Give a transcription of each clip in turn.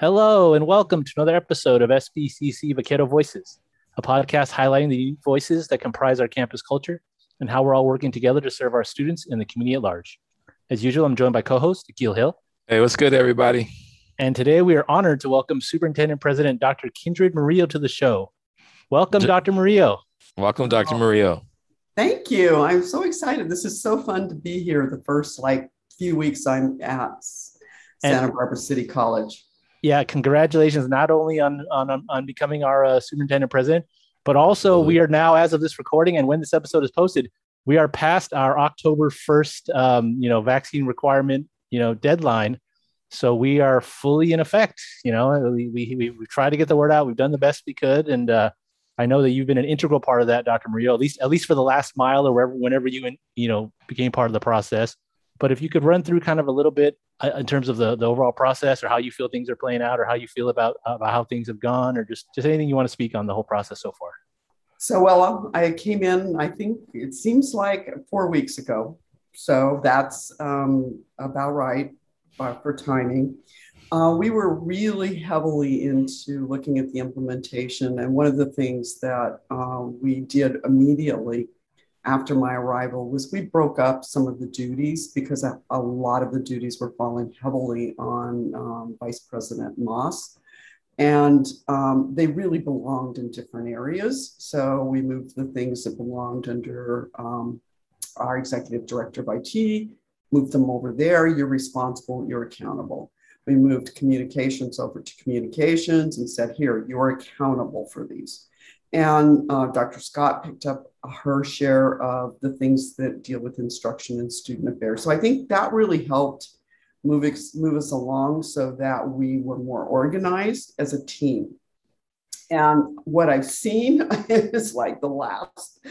Hello, and welcome to another episode of SBCC Vaquero Voices, a podcast highlighting the voices that comprise our campus culture and how we're all working together to serve our students and the community at large. As usual, I'm joined by co host Akil Hill. Hey, what's good, everybody? And today we are honored to welcome Superintendent President Dr. Kindred Murillo to the show. Welcome, Dr. Murillo. Welcome, Dr. Murillo. Thank you. I'm so excited. This is so fun to be here the first like few weeks I'm at Santa and, Barbara City College yeah, congratulations not only on on on becoming our uh, superintendent president, but also we are now, as of this recording and when this episode is posted, we are past our October first, um, you know, vaccine requirement, you know, deadline. So we are fully in effect. You know, we we we we tried to get the word out. We've done the best we could, and uh, I know that you've been an integral part of that, Dr. Murillo. At least at least for the last mile or wherever, whenever you and you know became part of the process. But if you could run through kind of a little bit uh, in terms of the, the overall process or how you feel things are playing out or how you feel about, about how things have gone or just, just anything you want to speak on the whole process so far. So, well, I came in, I think it seems like four weeks ago. So that's um, about right uh, for timing. Uh, we were really heavily into looking at the implementation. And one of the things that uh, we did immediately after my arrival was we broke up some of the duties because a, a lot of the duties were falling heavily on um, Vice President Moss. And um, they really belonged in different areas. So we moved the things that belonged under um, our executive director of IT, moved them over there. You're responsible, you're accountable. We moved communications over to communications and said, here, you're accountable for these. And uh, Dr. Scott picked up her share of the things that deal with instruction and student affairs. So I think that really helped move, move us along so that we were more organized as a team. And what I've seen is like the last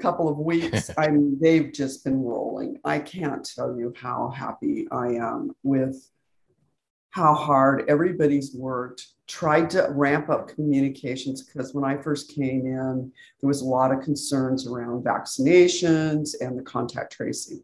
couple of weeks, I mean, they've just been rolling. I can't tell you how happy I am with how hard everybody's worked tried to ramp up communications because when I first came in, there was a lot of concerns around vaccinations and the contact tracing.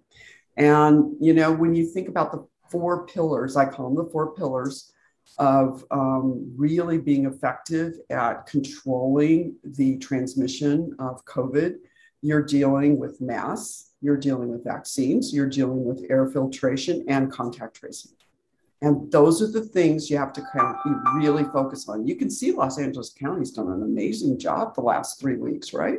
And, you know, when you think about the four pillars, I call them the four pillars of um, really being effective at controlling the transmission of COVID, you're dealing with masks, you're dealing with vaccines, you're dealing with air filtration and contact tracing. And those are the things you have to kind of really focus on. You can see Los Angeles County's done an amazing job the last three weeks, right?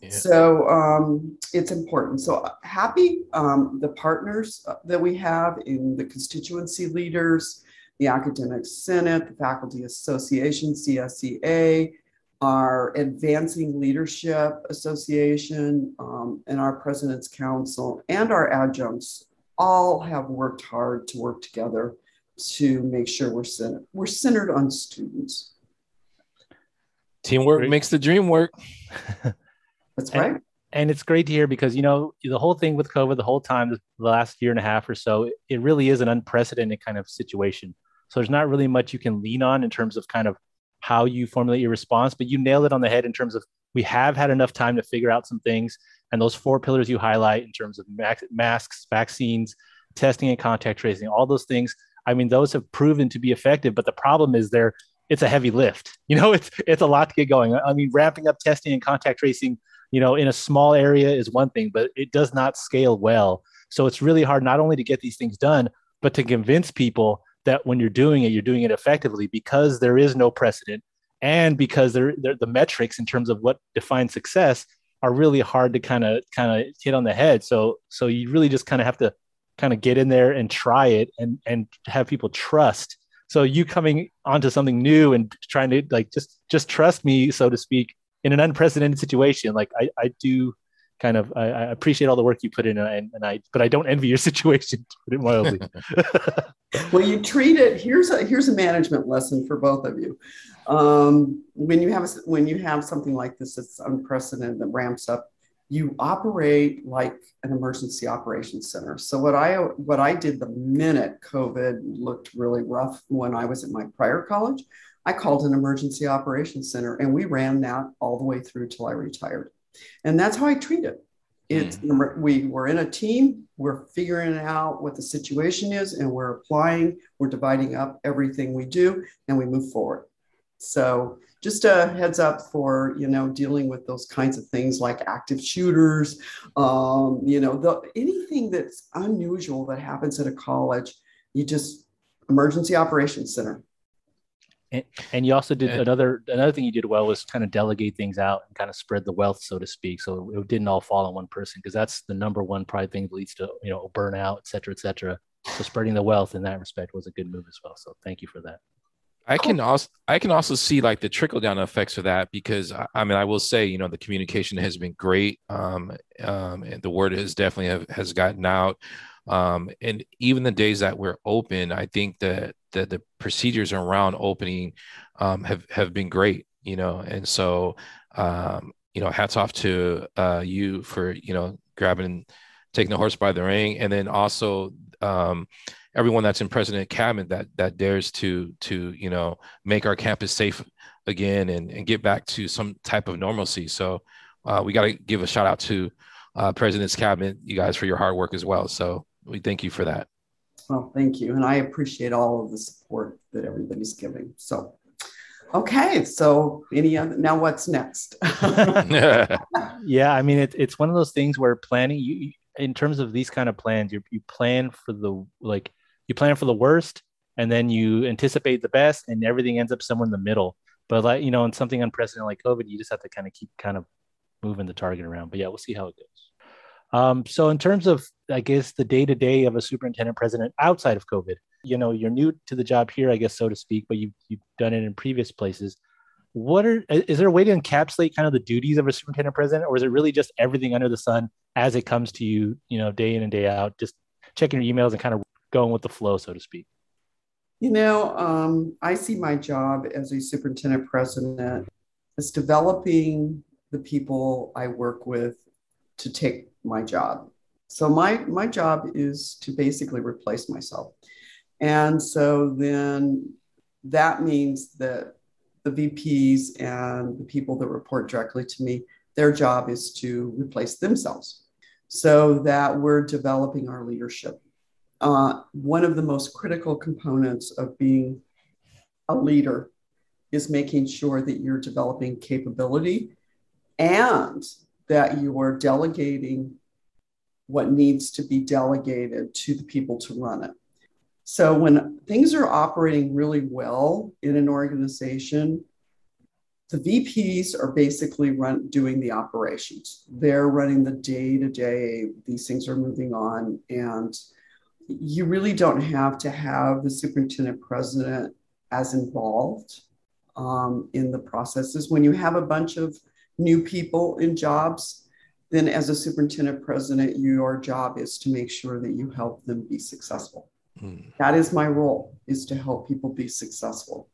Yeah. So um, it's important. So happy um, the partners uh, that we have in the constituency leaders, the Academic Senate, the Faculty Association, CSEA, our Advancing Leadership Association, um, and our President's Council, and our adjuncts all have worked hard to work together to make sure we're centered, we're centered on students. Teamwork makes the dream work. That's right. And, and, it's great to hear because you know the whole thing with COVID, the whole time, the last year and a half or so, it really is an unprecedented kind of situation. So there's not really much you can lean on in terms of kind of how you formulate your response, but you nailed it on the head in terms of we have had enough time to figure out some things. And those four pillars you highlight in terms of masks, vaccines, testing, and contact tracing, all those things. I mean, those have proven to be effective. But the problem is there, it's a heavy lift. You know, it's it's a lot to get going. I mean, ramping up testing and contact tracing, you know, in a small area is one thing, but it does not scale well. So it's really hard not only to get these things done, but to convince people that when you're doing it, you're doing it effectively because there is no precedent and because they're, they're the metrics in terms of what defines success are really hard to kind of kind of hit on the head. So so you really just kind of have to kind of get in there and try it and and have people trust. So you coming onto something new and trying to like just just trust me, so to speak, in an unprecedented situation. Like I I do kind of I, I appreciate all the work you put in and, and I but I don't envy your situation to put it mildly. well, you treat it. Here's a here's a management lesson for both of you. Um, when you have a, when you have something like this that's unprecedented that ramps up, you operate like an emergency operations center. So what I what I did the minute COVID looked really rough when I was at my prior college, I called an emergency operations center and we ran that all the way through till I retired. And that's how I treat it. It's mm. we we're in a team. We're figuring out what the situation is, and we're applying. We're dividing up everything we do, and we move forward. So just a heads up for you know dealing with those kinds of things like active shooters um, you know the, anything that's unusual that happens at a college you just emergency operations center and, and you also did another another thing you did well was kind of delegate things out and kind of spread the wealth so to speak so it didn't all fall on one person because that's the number one probably thing that leads to you know burnout et cetera et cetera. So spreading the wealth in that respect was a good move as well so thank you for that. I can also I can also see like the trickle down effects of that because I mean I will say you know the communication has been great um, um, and the word has definitely have, has gotten out. Um, and even the days that we're open I think that the, the procedures around opening um, have have been great you know? And so um, you know hats off to uh, you for you know grabbing taking the horse by the ring. And then also um, everyone that's in president cabinet that that dares to to you know make our campus safe again and, and get back to some type of normalcy. So uh, we got to give a shout out to uh, president's cabinet you guys for your hard work as well. So we thank you for that well thank you. And i appreciate all of the support that everybody's giving. So okay so any other now what's next? Yeah i mean it, it's one of those things where planning you in terms of these kind of plans you, you plan for the like you plan for the worst and then you anticipate the best and everything ends up somewhere in the middle. But like you know in something unprecedented like covid you just have to kind of keep kind of moving the target around. But yeah we'll see how it goes. Um, so in terms of i guess the day-to-day of a superintendent president outside of covid you know you're new to the job here i guess so to speak but you've, you've done it in previous places what are is there a way to encapsulate kind of the duties of a superintendent president or is it really just everything under the sun as it comes to you you know day in and day out just checking your emails and kind of going with the flow, so to speak? You know, um, I see my job as a superintendent president as developing the people I work with to take my job. So my my job is to basically replace myself. And so then that means that the VPs and the people that report directly to me, their job is to replace themselves so that we're developing our leadership uh, one of the most critical components of being a leader is making sure that you're developing capability and that you are delegating what needs to be delegated to the people to run it. So when things are operating really well in an organization, the VPs are basically run, doing the operations. They're running the day to day. These things are moving on, and you really don't have to have the superintendent president as involved um, in the processes. When you have a bunch of new people in jobs, then as a superintendent president, your job is to make sure that you help them be successful. Mm. That is my role, is to help people be successful.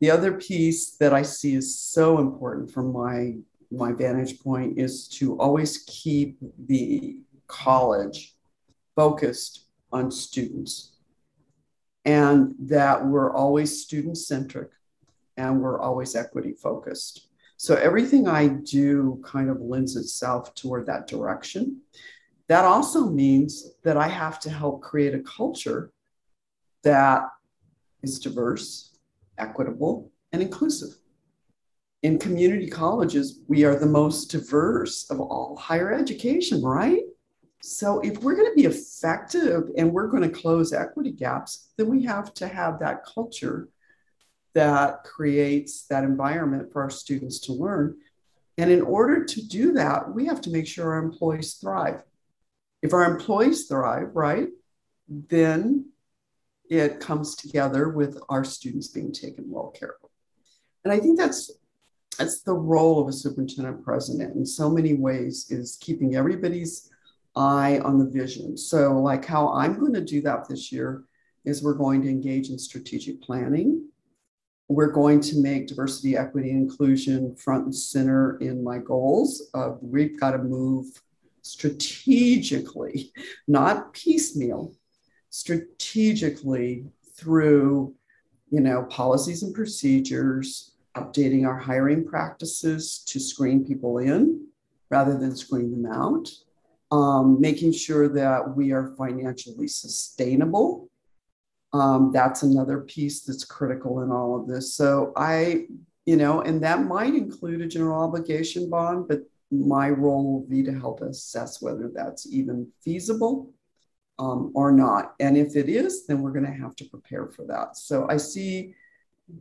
The other piece that I see is so important from my my vantage point is to always keep the college focused on students and that we're always student centric and we're always equity focused. So everything I do kind of lends itself toward that direction. That also means that I have to help create a culture that is diverse, equitable, and inclusive. In community colleges, we are the most diverse of all higher education, right? So if we're going to be effective and we're going to close equity gaps, then we have to have that culture that creates that environment for our students to learn. And in order to do that, we have to make sure our employees thrive. If our employees thrive, right, then it comes together with our students being taken well care of. And I think that's that's the role of a superintendent president in so many ways is keeping everybody's eye on the vision. So, like how I'm going to do that this year is we're going to engage in strategic planning. We're going to make diversity, equity, inclusion front and center in my goals. Uh, we've got to move strategically, not piecemeal, strategically through, you know, policies and procedures, updating our hiring practices to screen people in rather than screen them out um, making sure that we are financially sustainable. Um, that's another piece that's critical in all of this. So I, you know, and that might include a general obligation bond, but my role will be to help assess whether that's even feasible um, or not. And if it is, then we're going to have to prepare for that. So I see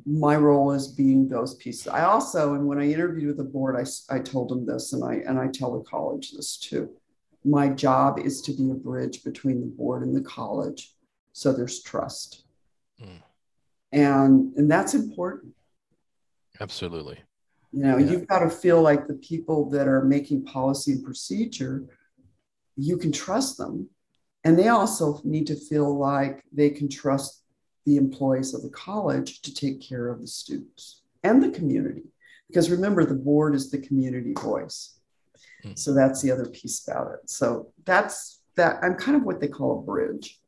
my role as being those pieces. I also, and when I interviewed with the board, I, I told them this, and I and I tell the college this too. My job is to be a bridge between the board and the college, so there's trust, mm. and and that's important. Absolutely. You know, yeah. you've got to feel like the people that are making policy and procedure, you can trust them, and they also need to feel like they can trust the employees of the college to take care of the students and the community. Because remember, the board is the community voice. Mm. So that's the other piece about it. So that's that. I'm kind of what they call a bridge.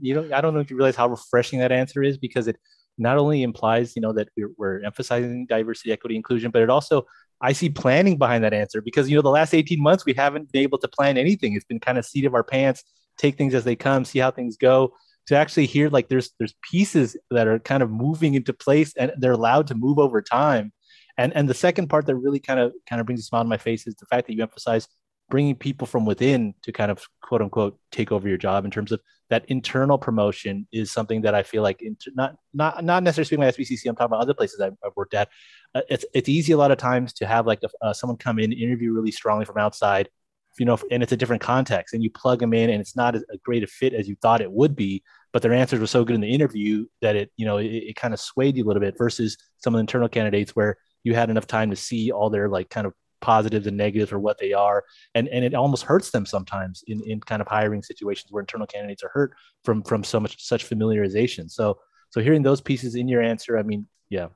You know, I don't know if you realize how refreshing that answer is because it not only implies, you know, that we're, we're emphasizing diversity, equity, inclusion, but it also I see planning behind that answer because you know the last 18 months we haven't been able to plan anything. It's been kind of seat of our pants, take things as they come, see how things go to actually hear like there's there's pieces that are kind of moving into place and they're allowed to move over time and and the second part that really kind of kind of brings a smile on my face is the fact that you emphasize bringing people from within to kind of quote unquote take over your job in terms of that internal promotion is something that I feel like inter- not not not necessarily speaking about SBCC. I'm talking about other places I've, I've worked at. Uh, it's it's easy a lot of times to have like a, uh, someone come in interview really strongly from outside, you know, and it's a different context, and you plug them in, and it's not as great a fit as you thought it would be. But their answers were so good in the interview that it, you know, it, it kind of swayed you a little bit. Versus some of the internal candidates where you had enough time to see all their like kind of positives and negatives or what they are, and and it almost hurts them sometimes in in kind of hiring situations where internal candidates are hurt from from so much such familiarization. So so hearing those pieces in your answer, I mean, yeah,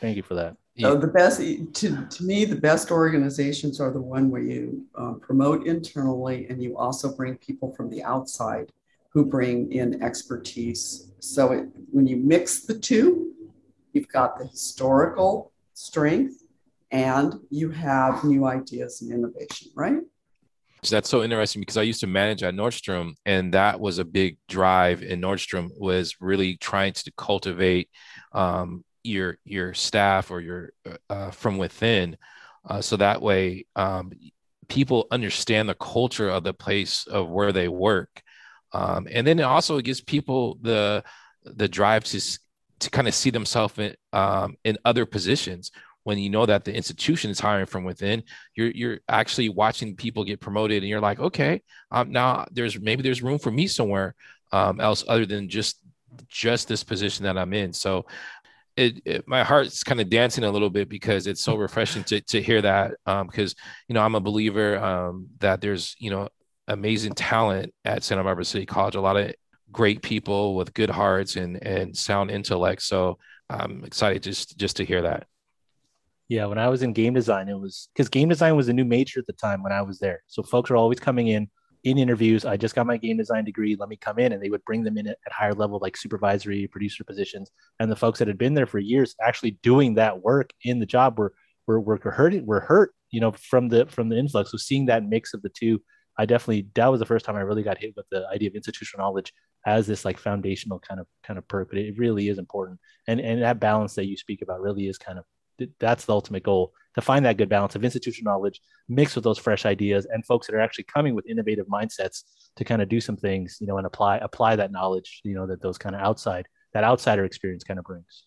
thank you for that. So the best to, to me, the best organizations are the one where you um, promote internally and you also bring people from the outside who bring in expertise. So it, when you mix the two, you've got the historical strength and you have new ideas and innovation, right? That's so interesting because I used to manage at Nordstrom, and that was a big drive in Nordstrom was really trying to cultivate um, your your staff or your uh, from within, uh, so that way um, people understand the culture of the place of where they work, um, and then it also gives people the the drive to to kind of see themselves in um, in other positions when you know that the institution is hiring from within you're you're actually watching people get promoted and you're like okay um, now there's maybe there's room for me somewhere um, else other than just just this position that i'm in. So it, it, my heart's kind of dancing a little bit because it's so refreshing to, to hear that because um, you know i'm a believer um, that there's you know amazing talent at santa barbara city college a lot of great people with good hearts and and sound intellect. So i'm excited just just to hear that yeah when i was in game design it was because game design was a new major at the time when i was there so folks are always coming in in interviews, I just got my game design degree. Let me come in. And they would bring them in at, higher level, like supervisory producer positions. And the folks that had been there for years actually doing that work in the job were, were, were hurt, were hurt, you know, from the, from the influx. So seeing that mix of the two, I definitely, that was the first time I really got hit with the idea of institutional knowledge as this like foundational kind of, kind of perk, but it really is important. And, and that balance that you speak about really is kind of that's the ultimate goal to find that good balance of institutional knowledge mixed with those fresh ideas and folks that are actually coming with innovative mindsets to kind of do some things you know and apply apply that knowledge you know that those kind of outside that outsider experience kind of brings.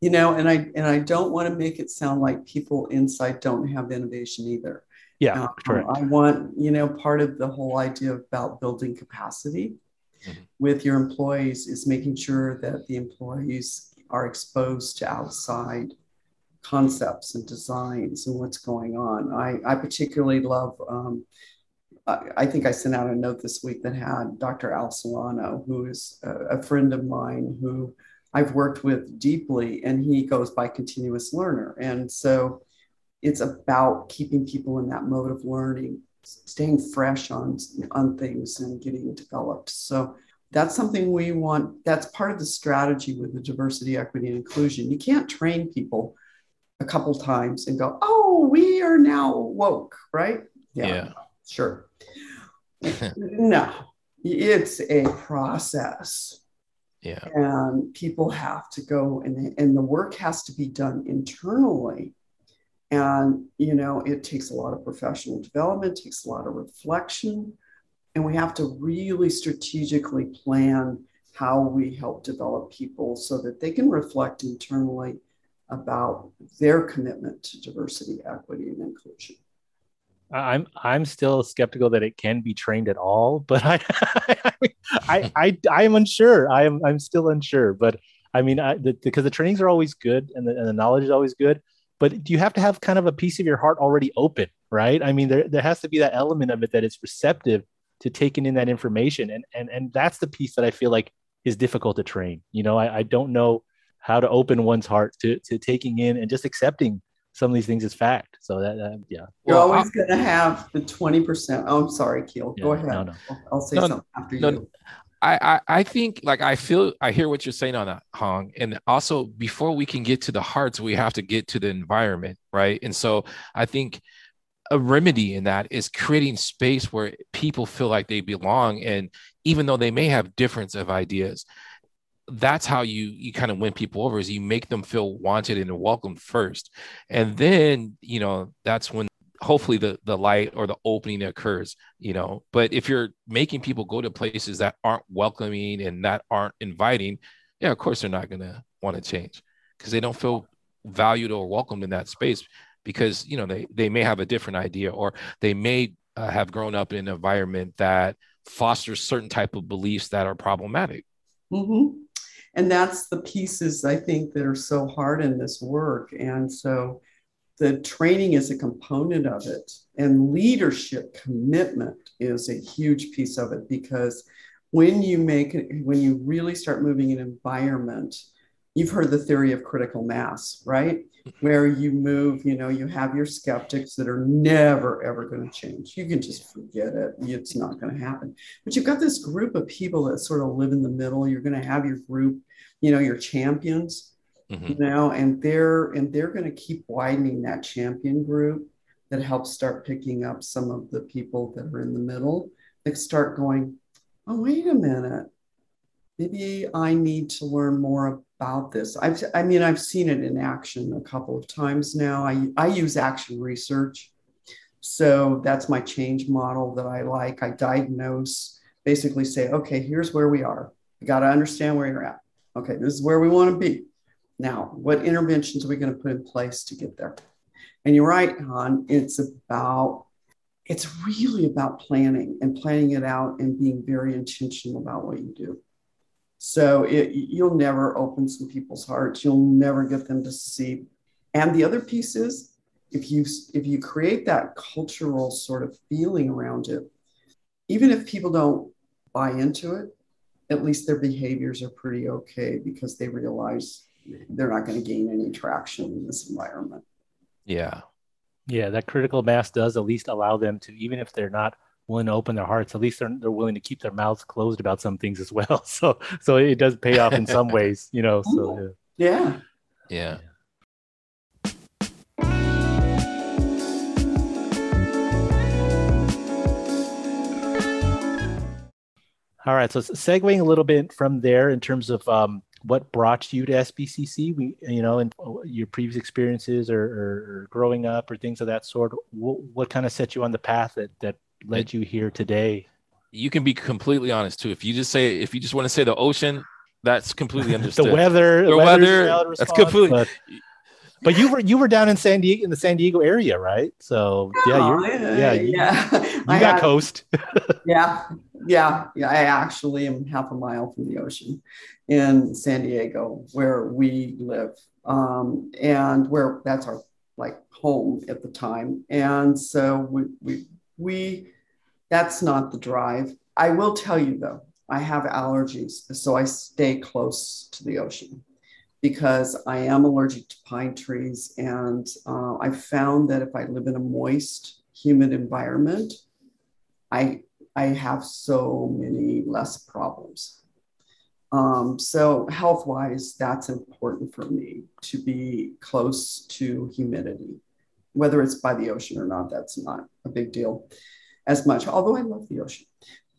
You know and i and i don't want to make it sound like people inside don't have innovation either. Yeah um, i want you know part of the whole idea about building capacity mm-hmm. with your employees is making sure that the employees are exposed to outside concepts and designs and what's going on. I, I particularly love, um, I, I, think I sent out a note this week that had Dr. Al Solano, who is a, a, friend of mine who I've worked with deeply, and he goes by continuous learner. And so it's about keeping people in that mode of learning, staying fresh on, on things and getting developed. So that's something we want. That's part of the strategy with the diversity, equity, and inclusion. You can't train people a couple times and go, oh, we are now woke, right? Yeah. yeah. Sure. no, it's a process. Yeah. And people have to go and, and the work has to be done internally. And, you know, it takes a lot of professional development, takes a lot of reflection. And we have to really strategically plan how we help develop people so that they can reflect internally about their commitment to diversity, equity, and inclusion. I'm I'm still skeptical that it can be trained at all, but I I I I am unsure. I am I'm still unsure, but I mean, I, the, because the trainings are always good and the, and the knowledge is always good, but you have to have kind of a piece of your heart already open, right? I mean, there there has to be that element of it that is receptive to taking in that information, and and and that's the piece that I feel like is difficult to train. You know, I, I don't know how to open one's heart to to taking in and just accepting some of these things as fact. So that, uh, yeah. You're well, always going to have the 20%. Oh, I'm sorry, Keel. Yeah, Go ahead. No, no. I'll, say no, something after no, you. I, I, I think like I feel I hear what you're saying on that Hong and also before we can get to the hearts we have to get to the environment right and so I think a remedy in that is creating space where people feel like they belong and even though they may have difference of ideas that's how you you kind of win people over is you make them feel wanted and welcome first. And then you know that's when hopefully the the light or the opening occurs you know. But if you're making people go to places that aren't welcoming and that aren't inviting yeah of course they're not going to want to change because they don't feel valued or welcomed in that space because you know they they may have a different idea or they may uh, have grown up in an environment that fosters certain type of beliefs that are problematic. Mm-hmm and that's the pieces i think that are so hard in this work. And so the training is a component of it. And leadership commitment is a huge piece of it because when you make when you really start moving an environment you've heard the theory of critical mass right? Where you move you know you have your skeptics that are never ever going to change. You can just forget it. It's not going to happen. But you've got this group of people that sort of live in the middle. You're going to have your group you know your champions mm-hmm. you know and they're and they're going to keep widening that champion group that helps start picking up some of the people that are in the middle that start going oh wait a minute. Maybe i need to learn more about this. I've i mean i've seen it in action a couple of times now. I i use action research. So that's my change model that i like. I diagnose basically say okay here's where we are. You got to understand where you're at okay, this is where we want to be. Now, what interventions are we going to put in place to get there? And you're right, Han, it's about, it's really about planning and planning it out and being very intentional about what you do. So it, you'll never open some people's hearts. You'll never get them to see. And the other piece is, if you if you create that cultural sort of feeling around it, even if people don't buy into it, at least their behaviors are pretty okay because they realize they're not going to gain any traction in this environment. Yeah. Yeah, that critical mass does at least allow them to, even if they're not willing to open their hearts, at least they're, they're willing to keep their mouths closed about some things as well. So, so it does pay off in some ways, you know. So yeah. yeah. yeah. All right. So segueing a little bit from there in terms of um, what brought you to SBCC, we, you know, and your previous experiences or, or, or growing up or things of that sort, what, what, kind of set you on the path that, that led you here today? You can be completely honest too. If you just say, if you just want to say the ocean, that's completely understood. the weather, the weather, that's completely. But, but you were you were down in San Diego in the San Diego area, right? So yeah, oh, yeah, yeah, you, yeah. you got coast. yeah, yeah, yeah. I actually am half a mile from the ocean in San Diego, where we live, um, and where that's our like home at the time. And so we we we that's not the drive. I will tell you though, I have allergies, so I stay close to the ocean because I am allergic to pine trees. And uh, I found that if I live in a moist, humid environment, I, I have so many less problems. Um, so, health wise, that's important for me to be close to humidity. Whether it's by the ocean or not, that's not a big deal. as much, although I love the ocean.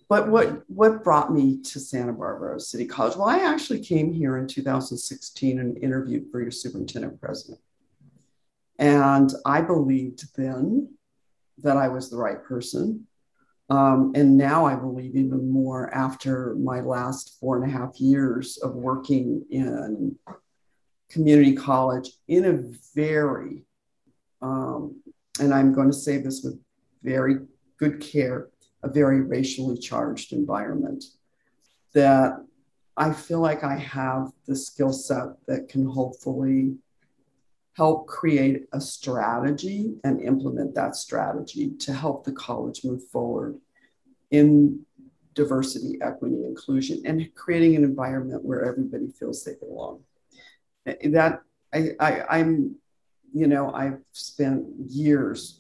But what, what brought me to Santa Barbara City College? Well, I actually came here in 2016 and interviewed for your superintendent president. And I believed then that I was the right person. Um, and now I believe even more after my last four and a half years of working in community college in a very, um, and I'm going to say this with very good care, a very racially charged environment that I feel like I have the skill set that can hopefully help create a strategy and implement that strategy to help the college move forward in diversity, equity, inclusion, and creating an environment where everybody feels they belong. That I, I I'm, you know, I've spent years,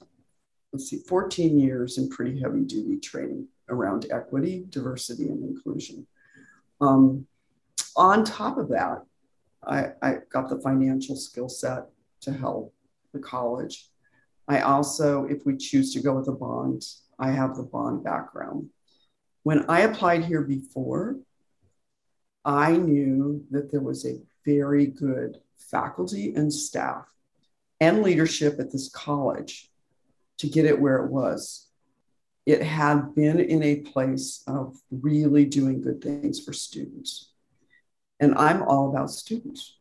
let's see, 14 years in pretty heavy duty training around equity, diversity, and inclusion. Um, on top of that, I, I got the financial skill set to help the college. I also, if we choose to go with a bond, I have the bond background. When I applied here before, I knew that there was a very good faculty and staff and leadership at this college to get it where it was. It had been in a place of really doing good things for students. And I'm all about students.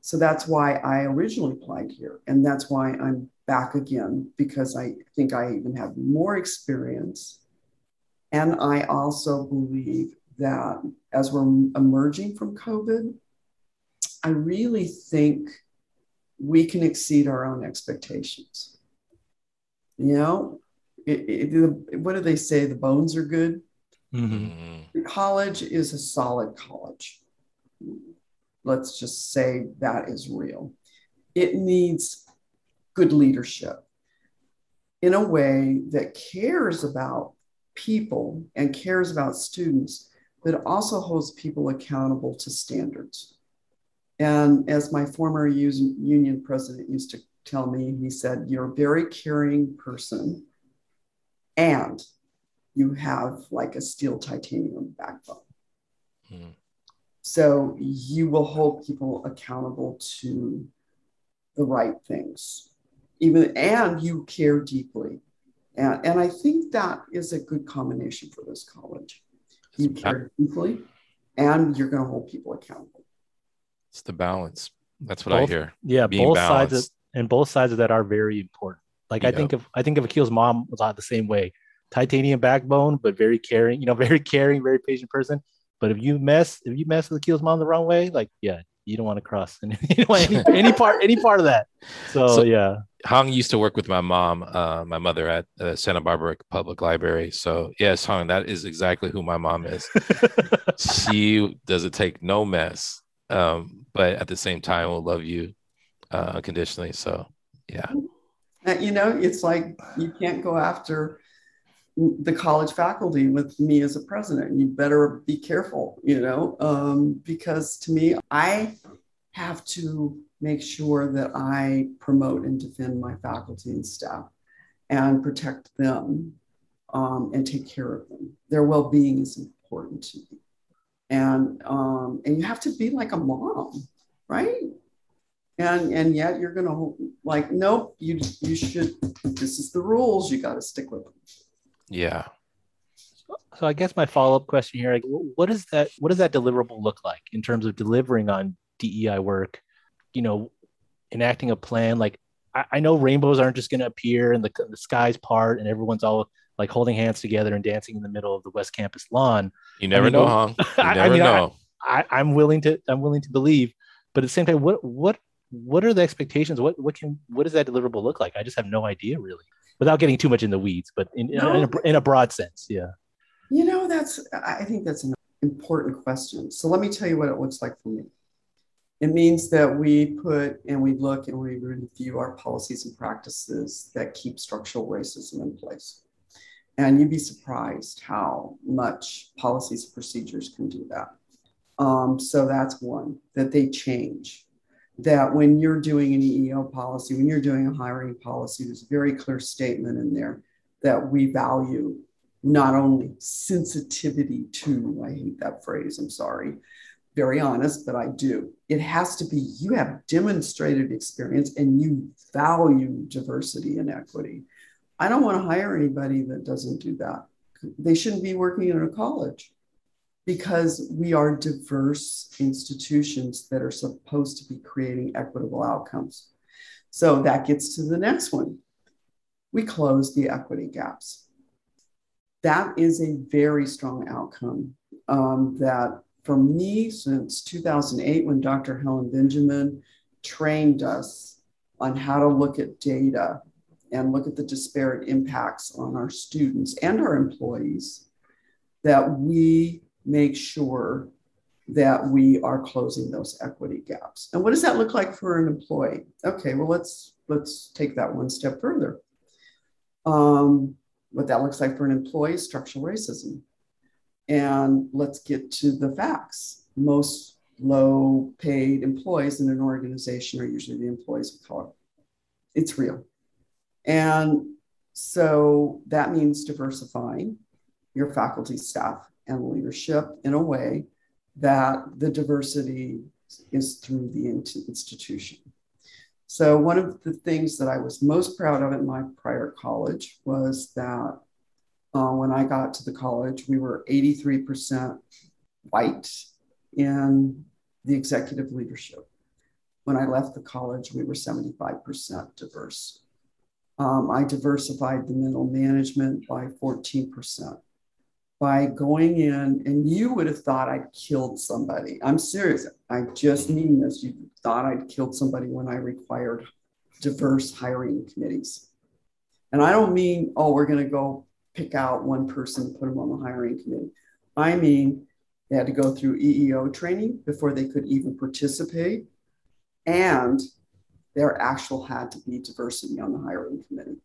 So that's why I originally applied here. And that's why I'm back again, because I think I even have more experience. And I also believe that as we're emerging from COVID, I really think we can exceed our own expectations. You know, it, it, what do they say? The bones are good. Mm-hmm. College is a solid college let's just say that is real. It needs good leadership in a way that cares about people and cares about students, but also holds people accountable to standards. And as my former union president used to tell me, he said, You're a very caring person and you have like a steel titanium backbone. Hmm. So you will hold people accountable to the right things, even and you care deeply. And, and I think that is a good combination for this college. You care deeply and you're going to hold people accountable. It's the balance. That's what both, I hear. Yeah, Being both balanced. sides of, and both sides of that are very important. Like I think of I think of Akil's mom was not the same way. Titanium backbone, but very caring, you know, very caring, very patient person. But if you mess, if you mess with Akil's mom the wrong way, like yeah, you don't want to cross any, any, any part, any part of that. So, so, yeah. Hong used to work with my mom, uh, my mother at uh, Santa Barbara Public Library. So yes, Hong, that is exactly who my mom is. she doesn't take no mess, um, but at the same time will love you uh, unconditionally. So yeah. Uh, you know, it's like you can't go after the college faculty with me as a president. You better be careful, you know, um, because to me, I have to make sure that I promote and defend my faculty and staff and protect them um, and take care of them. Their well being is important to me. And, um, and you have to be like a mom, right? And, and yet you're to like, nope, you, you should, this is the rules, you got to stick with them. Yeah. So I guess my follow up question here, like, what is that? What does that deliverable look like in terms of delivering on DEI work? You know, enacting a plan. Like, I, I know rainbows aren't just going to appear and the, the skies part and everyone's all like holding hands together and dancing in the middle of the West Campus lawn. You never I mean, know, huh? You never I mean, know. I, I'm willing to. I'm willing to believe, but at the same time, what what what are the expectations? What what can what does that deliverable look like? I just have no idea really without getting too much in the weeds, but in, no. in, a, in a broad sense, yeah. You know, that's, I think that's an important question. So let me tell you what it looks like for me. It means that we put and we look and we review our policies and practices that keep structural racism in place. And you'd be surprised how much policies and procedures can do that. Um, so that's one, that they change that when you're doing an EEO policy, when you're doing a hiring policy, there's a very clear statement in there that we value not only sensitivity to, I hate that phrase, I'm sorry, very honest, but I do. It has to be you have demonstrated experience and you value diversity and equity. I don't want to hire anybody that doesn't do that. They shouldn't be working in a college because we are diverse institutions that are supposed to be creating equitable outcomes. So that gets to the next one. We close the equity gaps. That is a very strong outcome um, that for me since 2008 when Dr. Helen Benjamin trained us on how to look at data and look at the disparate impacts on our students and our employees that we make sure that we are closing those equity gaps. And what does that look like for an employee? Okay, well let's let's take that one step further. Um, what that looks like for an employee is structural racism. And let's get to the facts. Most low paid employees in an organization are usually the employees of color. It's real. And so that means diversifying your faculty, staff, and leadership in a way that the diversity is through the institution. So, one of the things that I was most proud of at my prior college was that uh, when I got to the college, we were 83% white in the executive leadership. When I left the college, we were 75% diverse. Um, I diversified the middle management by 14% by going in, and you would have thought I'd killed somebody. I'm serious. I just mean this. You thought I'd killed somebody when I required diverse hiring committees. And I don't mean, oh, we're going to go pick out one person, put them on the hiring committee. I mean, they had to go through EEO training before they could even participate. And there actual had to be diversity on the hiring committee.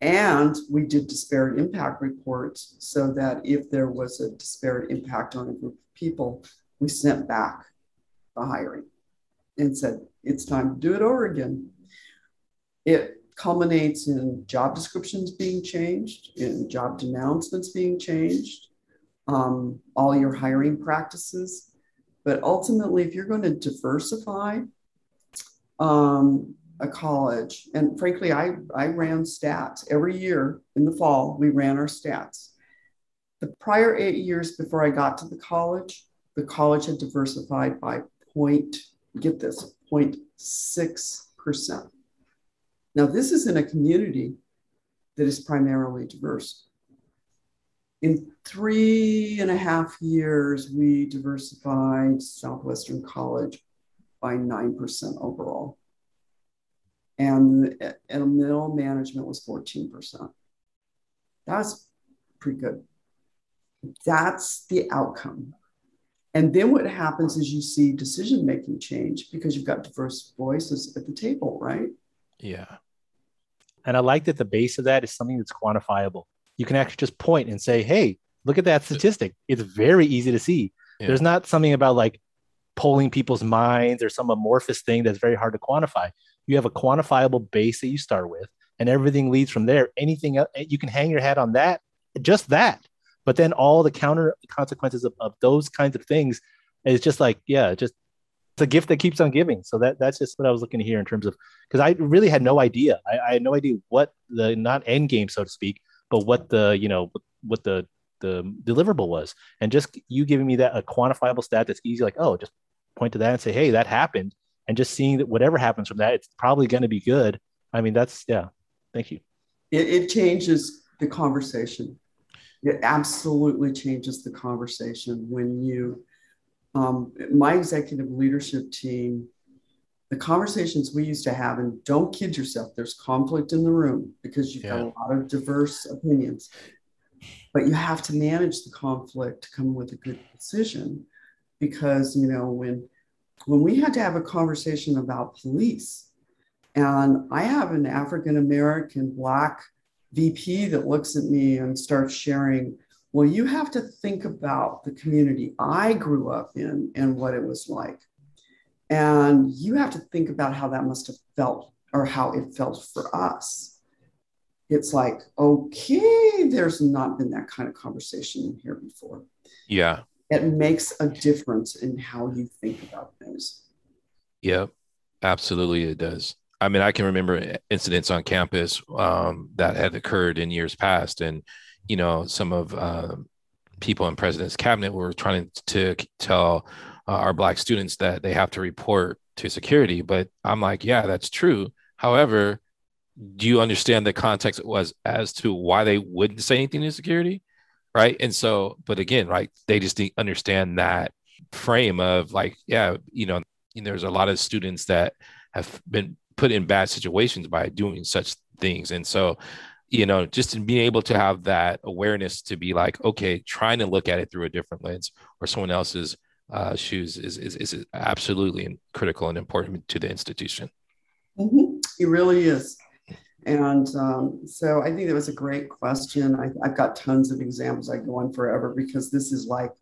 And we did disparate impact reports so that if there was a disparate impact on a group of people, we sent back the hiring and said, it's time to do it over again. It culminates in job descriptions being changed, in job denouncements being changed, um, all your hiring practices. But ultimately, if you're going to diversify um, a college, and frankly, I, I ran stats every year in the fall, we ran our stats. The prior eight years before I got to the college, the college had diversified by point, get this, 0.6%. Now, this is in a community that is primarily diverse. In three and a half years, we diversified Southwestern College by 9% overall. And, and middle management was 14%. That's pretty good. That's the outcome. And then what happens is you see decision making change because you've got diverse voices at the table, right? Yeah. And I like that the base of that is something that's quantifiable. You can actually just point and say, hey, look at that statistic. It's very easy to see. Yeah. There's not something about like polling people's minds or some amorphous thing that's very hard to quantify. You have a quantifiable base that you start with, and everything leads from there. Anything else, you can hang your hat on that, just that. But then all the counter consequences of, of those kinds of things is just like, yeah, just it's a gift that keeps on giving. So that that's just what I was looking to hear in terms of because I really had no idea. I, I, had no idea what the not end game, so to speak, but what the you know what the the deliverable was, and just you giving me that a quantifiable stat that's easy, like oh, just point to that and say, hey, that happened, and just seeing that whatever happens from that, it's probably going to be good. I mean, that's yeah. Thank you. It, it changes the conversation. It absolutely changes the conversation when you um, my executive leadership team, the conversations we used to have, and don't kid yourself, there's conflict in the room because you've yeah. got a lot of diverse opinions, but you have to manage the conflict to come with a good decision. Because, you know, when when we had to have a conversation about police, and I have an African American Black VP that looks at me and starts sharing well, you have to think about the community I grew up in and what it was like. And you have to think about how that must have felt or how it felt for us. it's like, okay, there's not been that kind of conversation here before. Yeah. It makes a difference in how you think about things. Yep. Absolutely, it does. I mean, I can remember incidents on campus um, that had occurred in years past, and you know, some of uh, people in president's cabinet were trying to tell uh, our black students that they have to report to security. But I'm like, yeah, that's true. However, do you understand the context was as to why they wouldn't say anything to security? Right. And so, but again, right, they just understand that frame of like, yeah, you know, there's a lot of students that have been put in bad situations by doing such things. And so, you know, just being able to have that awareness to be like, okay, trying to look at it through a different lens or someone else's uh, shoes is, is, is absolutely critical and important to the institution. Mm-hmm. It really is. And um, so I think that was a great question. I, I've got tons of examples. I go on forever because this is like,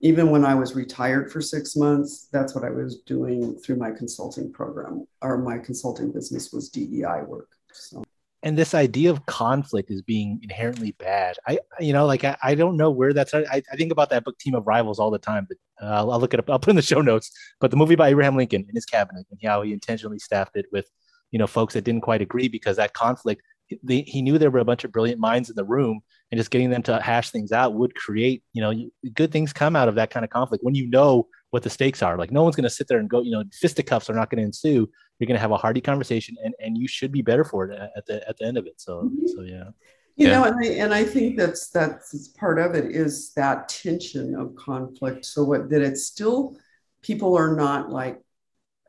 even when I was retired for six months, that's what I was doing through my consulting program or my consulting business was DEI work. So. And this idea of conflict is being inherently bad. I, you know, like I, I don't know where that's. I, I think about that book, Team of Rivals, all the time. But uh, I'll, I'll look it up. I'll put in the show notes. But the movie by Abraham Lincoln in his cabinet and how he intentionally staffed it with you know folks that didn't quite agree because that conflict they, he knew there were a bunch of brilliant minds in the room and just getting them to hash things out would create you know good things come out of that kind of conflict when you know what the stakes are. Like no one's going to sit there and go you know fisticuffs are not going to ensue. You're going to have a hearty conversation and and you should be better for it at the at the end of it. So mm-hmm. so yeah. You yeah. know and I, and I think that's that's part of it is that tension of conflict. So what that it's still people are not like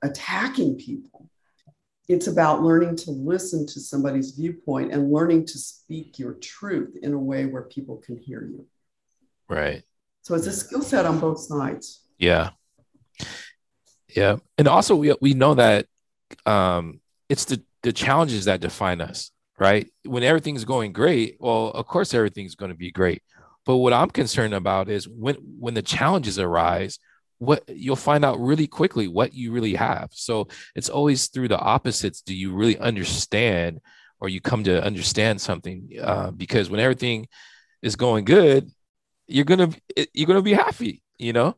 attacking people it's about learning to listen to somebody's viewpoint and learning to speak your truth in a way where people can hear you. Right. So it's a skill set on both sides. Yeah. Yeah. And also we we know that um it's the the challenges that define us, right? When everything's going great, well, of course everything's going to be great. But what I'm concerned about is when when the challenges arise, what you'll find out really quickly what you really have. So it's always through the opposites. Do you really understand or you come to understand something? Uh, because when everything is going good, you're gonna you're gonna be happy, you know.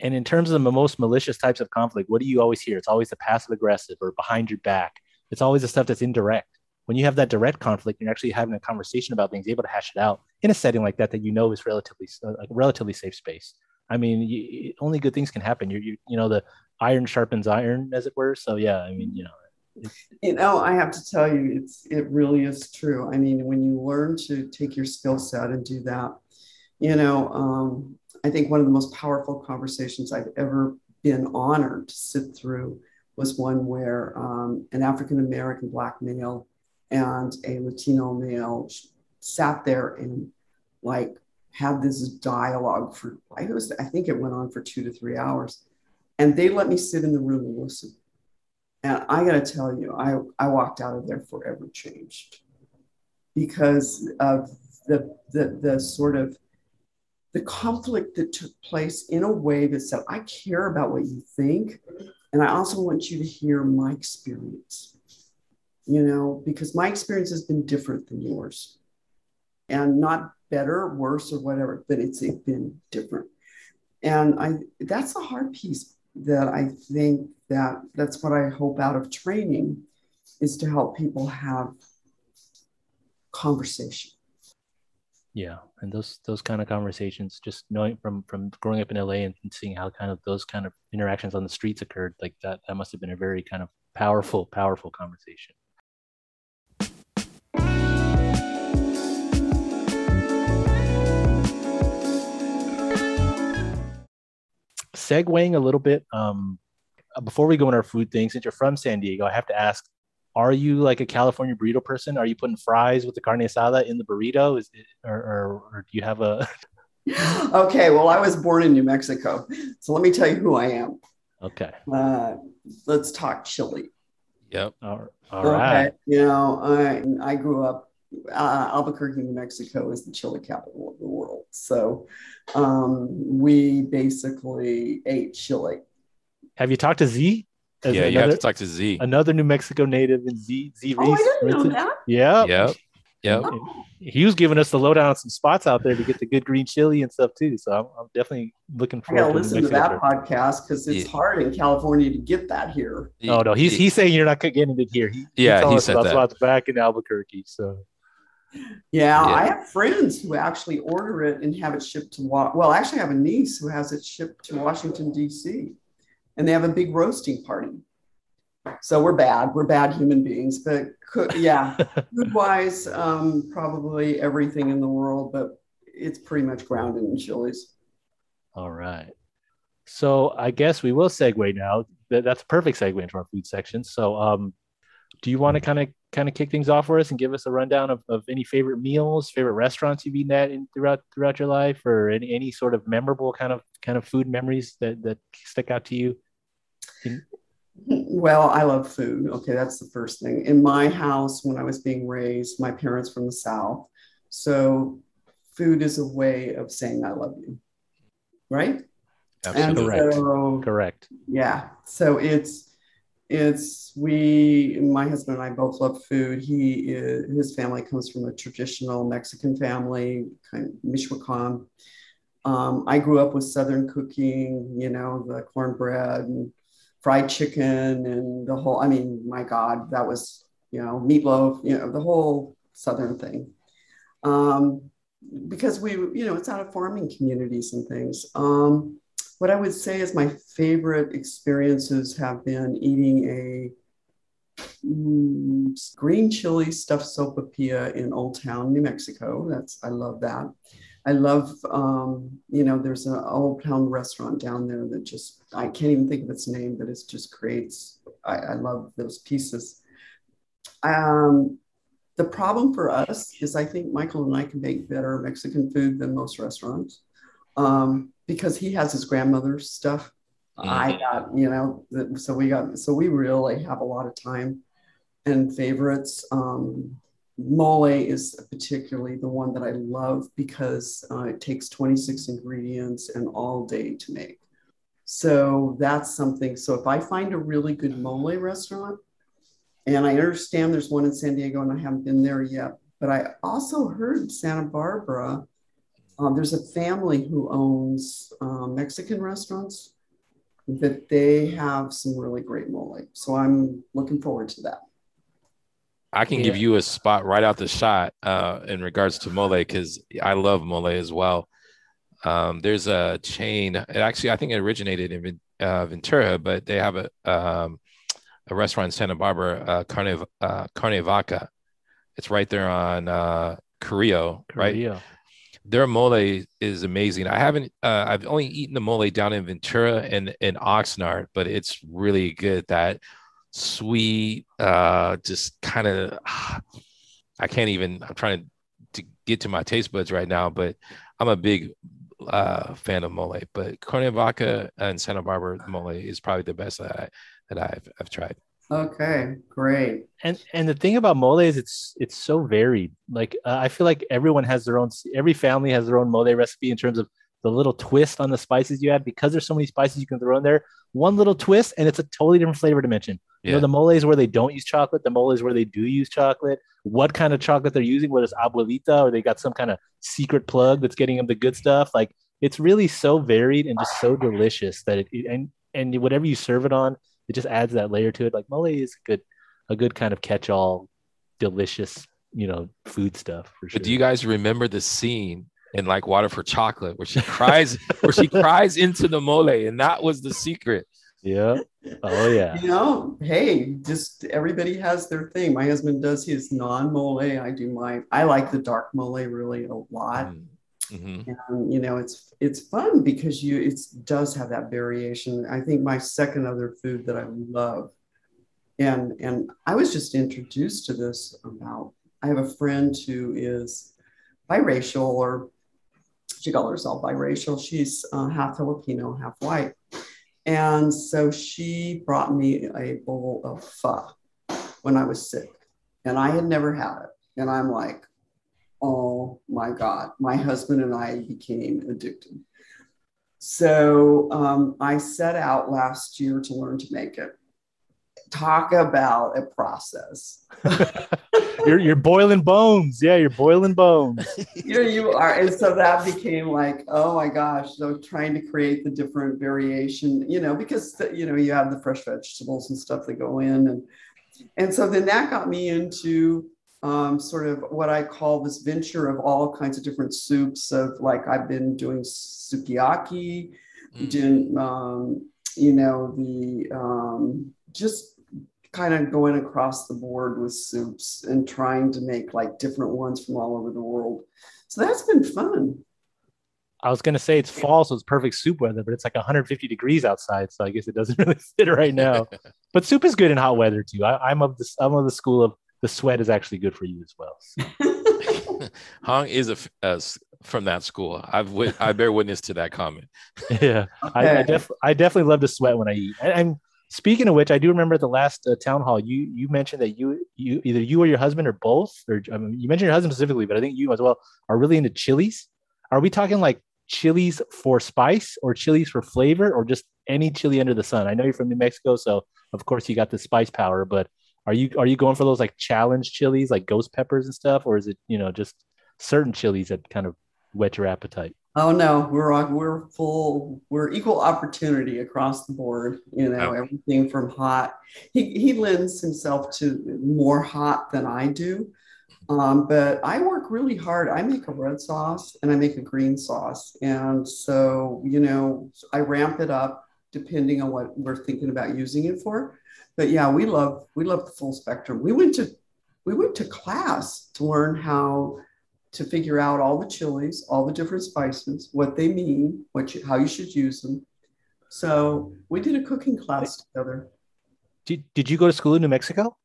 And in terms of the most malicious types of conflict, what do you always hear? It's always the passive aggressive or behind your back. It's always the stuff that's indirect. When you have that direct conflict, you're actually having a conversation about things, able to hash it out in a setting like that that you know is relatively uh, like relatively safe space. I mean, you, only good things can happen. You, you, you know, the iron sharpens iron, as it were. So yeah, I mean, you know. You know, I have to tell you, it's it really is true. I mean, when you learn to take your skill set and do that, you know, um, I think one of the most powerful conversations I've ever been honored to sit through was one where um, an African American black male and a Latino male sat there and like had this dialogue for I was I think it went on for two to three hours, and they let me sit in the room and listen. And I got to tell you, I I walked out of there forever changed because of the the the sort of the conflict that took place in a way that said, I care about what you think, and I also want you to hear my experience. You know, because my experience has been different than yours. And not better, worse, or whatever, but it's been different. And I that's a hard piece that I think that that's what I hope out of training is to help people have conversation. Yeah, and those those kind of conversations, just knowing from from growing up in LA and seeing how kind of those kind of interactions on the streets occurred, like that that must have been a very kind of powerful, powerful conversation. Segueing a little bit, um, before we go on our food thing, since you're from San Diego, I have to ask: Are you like a California burrito person? Are you putting fries with the carne asada in the burrito? Is it, or, or, or do you have a? okay, well, I was born in New Mexico, so let me tell you who I am. Okay. Uh, let's talk chili. Yep. All, all okay. right. You know, I I grew up uh, Albuquerque, New Mexico is the chili capital of the world. So um, we basically ate chili. Have you talked to Z? yeah, another, you have to talk to Z. Another New Mexico native in Z Z Reese. Oh, I didn't know that. Yeah. Yep. Yep. He was giving us the lowdown on some spots out there to get the good green chili and stuff too. So I'm, I'm definitely looking forward. I gotta to listen to that trip. podcast because it's yeah. hard in California to get that here. Oh no, he's he's saying you're not getting it here. He, yeah, he said about that. spots back in Albuquerque. So yeah, yeah, I have friends who actually order it and have it shipped to well, I actually I have a niece who has it shipped to Washington D.C. and they have a big roasting party. So we're bad. We're bad human beings. But yeah, food wise, um, probably everything in the world, but it's pretty much grounded in chilies. All right. So I guess we will segue now. That's a perfect segue into our food section. So um, do you want to kind of kind of kick things off for us and give us a rundown of, of any favorite meals, favorite restaurants you've eaten at in, throughout throughout your life, or any, any sort of memorable kind of kind of food memories that that stick out to you? In- well, I love food. Okay, that's the first thing. In my house, when I was being raised, my parents from the South. So food is a way of saying I love you. Right? Absolutely. Correct. So, Correct. Yeah. So it's it's we my husband and I both love food. He is, his family comes from a traditional Mexican family, kind of Michoacan. Um, I grew up with Southern cooking, you know, the cornbread and fried chicken and the whole, I mean, my God, that was, you know, meatloaf, you know, the whole Southern thing. Um, because we, you know, it's out of farming communities and things. Um, what I would say is my favorite experiences have been eating a mm, green chili stuffed sopapilla in Old Town, New Mexico. That's I love that. I love, um, you know, there's an old town restaurant down there that just, I can't even think of its name, but it just creates, I, I love those pieces. Um, the problem for us is I think Michael and I can make better Mexican food than most restaurants um, because he has his grandmother's stuff. Mm-hmm. I got, you know, so we got, so we really have a lot of time and favorites. Um, mole is particularly the one that I love because uh, it takes 26 ingredients and all day to make. So that's something. So if I find a really good mole restaurant, and I understand there's one in San Diego and I haven't been there yet, but I also heard Santa Barbara, um, there's a family who owns um, Mexican restaurants that they have some really great mole. So I'm looking forward to that. I can yeah. give you a spot right out the shot uh, in regards to mole because I love mole as well. Um, there's a chain. It actually, I think it originated in uh, Ventura, but they have a um, a restaurant in Santa Barbara, uh, Carne uh, Carne Vaca. It's right there on uh, Carrillo, right? Their mole is amazing. I haven't. Uh, I've only eaten the mole down in Ventura and in Oxnard, but it's really good. That sweet, uh, just kind of, I can't even, I'm trying to, to get to my taste buds right now, but I'm a big uh, fan of mole. But Carne Vaca and Santa Barbara mole is probably the best that, I, that I've, I've tried. Okay, great. And and the thing about mole is it's it's so varied. Like uh, I feel like everyone has their own. Every family has their own mole recipe in terms of the little twist on the spices you add because there's so many spices you can throw in there. One little twist and it's a totally different flavor dimension. Yeah. You know, the moles where they don't use chocolate, the moles where they do use chocolate, what kind of chocolate they're using, whether it's abuelita or they got some kind of secret plug that's getting them the good stuff. Like it's really so varied and just so delicious that it, and and whatever you serve it on, it just adds that layer to it. Like mole is good a good kind of catch all delicious, you know, food stuff for sure. But do you guys remember the scene in like water for chocolate where she cries where she cries into the mole and that was the secret? Yeah. Oh yeah. You know hey just everybody has their thing. My husband does his non-mole. I do my i like the dark mole really a lot. Mm, mm-hmm. and you know it's it's fun because you it does have that variation i think my second other food that i love and and i was just introduced to this about i have a friend who is biracial or she calls herself biracial. She's uh, half Filipino, half white. And so she brought me a bowl of pho when I was sick. And I had never had it. And I'm like, oh my God, my husband and I became addicted. So um, I set out last year to learn to make it. talk about a process. you're you're boiling bones. Yeah, you're boiling bones. you you are, and so that became like, oh my gosh. So trying to create the different variation, you know, because you know you have the fresh vegetables and stuff that go in, and and so then that got me into um, sort of what I call this venture of all kinds of different soups. Of like I've been doing sukiyaki, mm. doing um, you know the um, just kind of going across the board with soups and trying to make like different ones from all over the world. So that's been fun. I was gonna say it's fall, so it's perfect soup weather, but it's like 150 degrees outside, so I guess it doesn't really fit right now. but soup is good in hot weather too. I, am of the I'm of the school of the sweat is actually good for you as well. So. Hong is a, uh, from that school. I've I bear witness to that comment. yeah, okay. I, I, def- I definitely love to sweat when I eat. And, and speaking of which, I do remember at the last uh, town hall you you mentioned that you you either you or your husband or both, or I mean, you mentioned your husband specifically, but I think you as well are really into chilies. Are we talking like chilies for spice or chilies for flavor or just any chili under the sun? I know you're from New Mexico, so of course you got the spice power, but are you are you going for those like challenge chilies like ghost peppers and stuff, or is it you know just certain chilies that kind of whet your appetite? Oh no, we're we're full. We're equal opportunity across the board. You know, oh. everything from hot. He he lends himself to more hot than I do, um, but I work really hard. I make a red sauce and I make a green sauce, and so you know I ramp it up depending on what we're thinking about using it for but yeah, we love we love the full spectrum. We went to we went to class to learn how to figure out all the chilies, all the different spices, what they mean, what you, how you should use them. So we did a cooking class together. Did, did you go to school in New Mexico?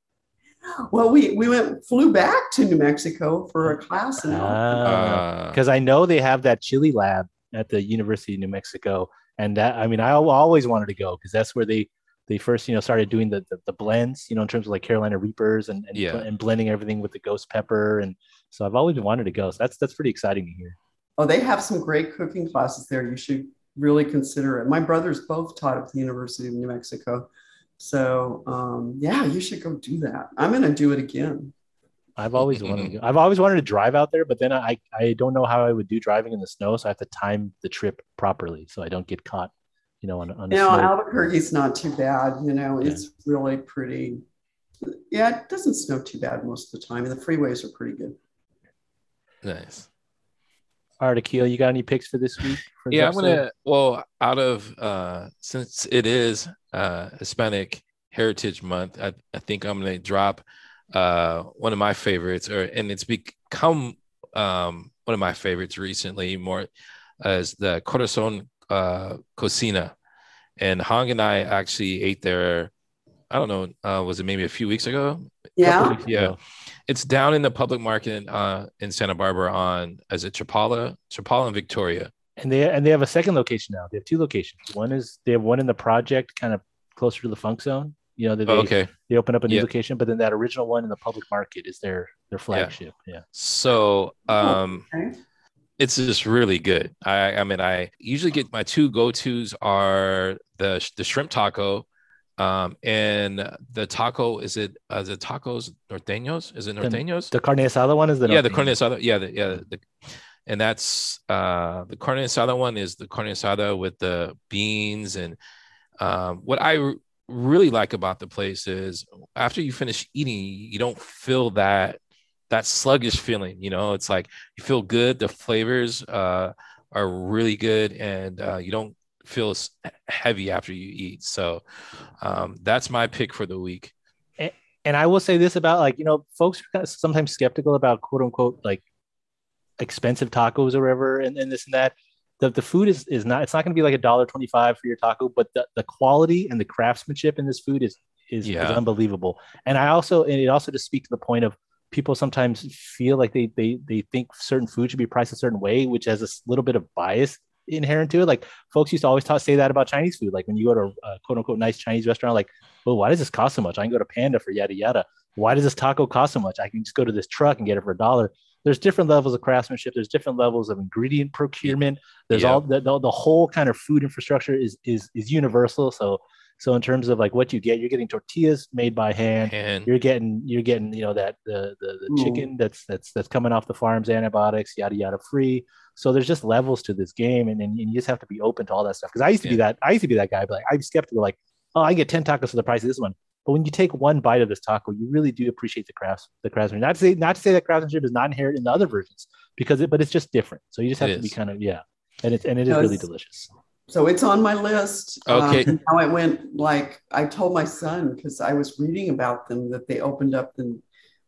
Well, we we went flew back to New Mexico for a class. Because uh, uh, I know they have that chili lab at the University of New Mexico, and that I mean I always wanted to go because that's where they they first you know started doing the, the, the blends you know in terms of like Carolina Reapers and and, yeah. and blending everything with the ghost pepper and so I've always wanted to go so that's that's pretty exciting to hear. Oh, they have some great cooking classes there. You should really consider it. My brothers both taught at the University of New Mexico, so um, yeah, you should go do that. I'm going to do it again. I've always wanted to. I've always wanted to drive out there, but then I I don't know how I would do driving in the snow, so I have to time the trip properly so I don't get caught you know, on, on you know, Albuquerque's not too bad. You know, yeah. it's really pretty. Yeah, it doesn't snow too bad most of the time, and the freeways are pretty good. Nice. All right, Akil, you got any picks for this week? For yeah, I'm gonna. Well, out of uh since it is uh Hispanic Heritage Month, I, I think I'm gonna drop uh one of my favorites, or and it's become um one of my favorites recently, more as the Corazon uh, Cocina, and Hong and I actually ate there. I don't know, uh, was it maybe a few weeks ago? Yeah, weeks, yeah. It's down in the public market uh, in Santa Barbara on is it Chapala, Chapala and Victoria. And they and they have a second location now. They have two locations. One is they have one in the project, kind of closer to the funk zone. You know, they, oh, okay. They open up a new yeah. location, but then that original one in the public market is their their flagship. Yeah. yeah. So, um, okay it's just really good. I, I mean, I usually get my two go tos are the the shrimp taco, um, and the taco. Is it uh, the tacos norteños? Is it norteños? The, the carne asada one is the yeah, the carne asada. Yeah, the, yeah, the, and that's uh, the carne asada one is the carne asada with the beans and um, what I r- really like about the place is after you finish eating, you don't feel that that sluggish feeling. You know, it's like you feel good. The flavors uh, are really good, and uh, you don't feel heavy after you eat. So um, that's my pick for the week. And, and I will say this about like you know, folks are kind of sometimes skeptical about quote unquote like expensive tacos or whatever, and, and this and that. The, the food is, is not it's not going to be like a dollar 25 for your taco but the, the quality and the craftsmanship in this food is is, yeah. is unbelievable and i also and it also just speaks to the point of people sometimes feel like they they they think certain food should be priced a certain way, which has a little bit of bias inherent to it. Like folks used to always talk, say that about Chinese food. Like when you go to a quote unquote nice Chinese restaurant, like, well, why does this cost so much? I can go to Panda for yada yada. Why does this taco cost so much? I can just go to this truck and get it for a dollar. There's different levels of craftsmanship. There's different levels of ingredient procurement. There's yeah. all the, the, the whole kind of food infrastructure is is is universal. So So in terms of like what you get, you're getting tortillas made by hand. And You're getting you're getting you know that the the, the Ooh. chicken that's that's that's coming off the farms, antibiotics, yada yada free. So there's just levels to this game, and, and you just have to be open to all that stuff. Because I used to be that I used to be that guy, but like I'm skeptical, like oh I get ten tacos for the price of this one. But when you take one bite of this taco, you really do appreciate the crafts the craftsmanship. Not to say not to say that craftsmanship is not inherent in the other versions, because it but it's just different. So you just have It to be kind of yeah, and it's and it is No, really delicious. So it's on my list. Okay. Um, how it went, like I told my son because I was reading about them that they opened up the,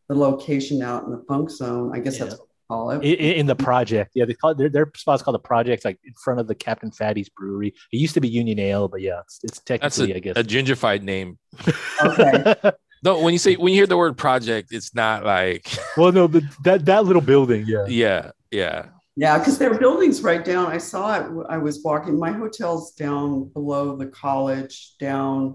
the location out in the funk zone. I guess Yeah. that's what we call it. in, in the project. Yeah, they call it, their their spot's called the project, like in front of the Captain Fatty's Brewery. It used to be Union Ale, but yeah, it's, it's that's technically, a, I guess. a gingerfied name. Okay. No, when you say when you hear the word project, it's not like well, no, but that that little building, yeah, yeah, yeah. Yeah, because their building's right down. I saw it. I was walking. My hotel's down below the college. Down,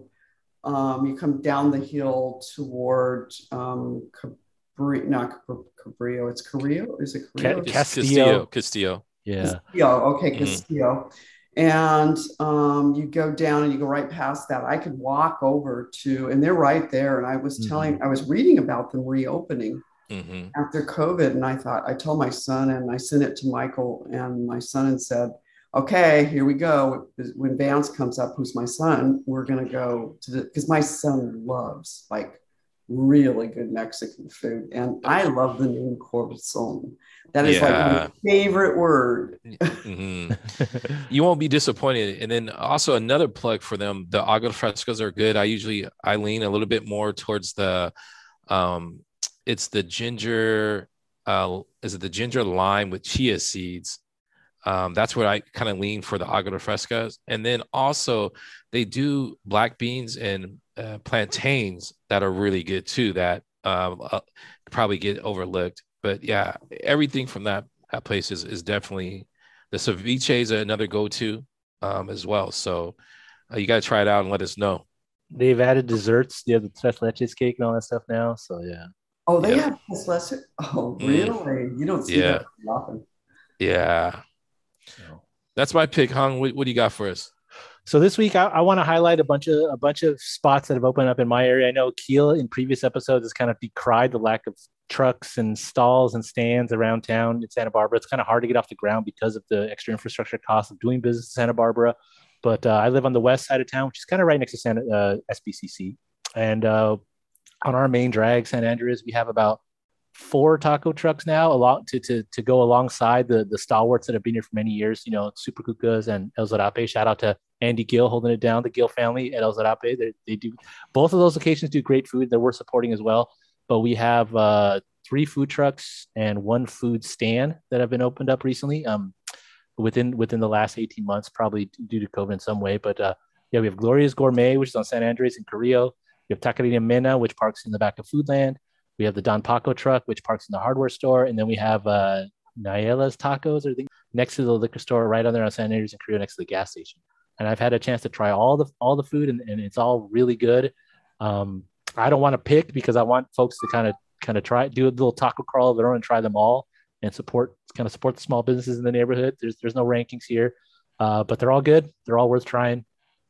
um, you come down the hill toward um, Cabri, not Cab- Cabrillo. It's Carrillo. Is it Ca- Carrillo? Cas- Castillo. Castillo, Castillo. yeah. Castillo. Okay, Mhm. Castillo. And um, you go down and you go right past that. I could walk over to, and they're right there. And I was Mhm. telling, I was reading about them reopening hmm after COVID. And I thought, I told my son and I sent it to Michael and my son and said, okay, here we go. When Vance comes up, who's my son, we're going to go to the, because my son loves like really good Mexican food. And I love the name corazon. That is like my favorite word. hmm You won't be disappointed. And then also another plug for them. The agua frescos are good. I usually I lean a little bit more towards the um it's the ginger uh is it the ginger lime with chia seeds. Um, that's what I kind of lean for the agua frescas. And then also they do black beans and uh, plantains that are really good too. That uh, uh, probably get overlooked. But yeah, everything from that that place is is definitely the ceviche is another go-to um, as well. So uh, you got to try it out and let us know. They've added desserts. They have the tres leches cake and all that stuff now. So yeah, Oh, they Yeah. have this lesser. Oh, Mm. really? You don't see Yeah. that often. Yeah, so. that's my pick. Hung, what, what do you got for us? So this week, I, I want to highlight a bunch of a bunch of spots that have opened up in my area. I know Keel in previous episodes has kind of decried the lack of trucks and stalls and stands around town in Santa Barbara. It's kind of hard to get off the ground because of the extra infrastructure costs of doing business in Santa Barbara. But uh, I live on the west side of town, which is kind of right next to Santa uh, SBCC, and uh, on our main drag, San Andres, we have about four taco trucks now along to, to, to go alongside the, the stalwarts that have been here for many years, you know, Super Cucas and El Zarape. Shout out to Andy Gill holding it down, the Gill family at El Zarape. They, they do both of those locations do great food that we're supporting as well. But we have uh, three food trucks and one food stand that have been opened up recently. Um, within within the last 18 months, probably due to COVID in some way. But uh, yeah, we have Gloria's Gourmet, which is on San Andres in Carrillo. We have Taqueria Mena, which parks in the back of Foodland. We have the Don Paco truck, which parks in the hardware store, and then we have uh, Naela's Tacos, I think, next to the liquor store, right on there on San Andres in Carrillo, next to the gas station. And I've had a chance to try all the all the food, and, and it's all really good. Um, I don't want to pick because I want folks to kind of kind of try do a little taco crawl of their own and try them all and support kind of support the small businesses in the neighborhood. There's there's no rankings here, uh, but they're all good. They're all worth trying.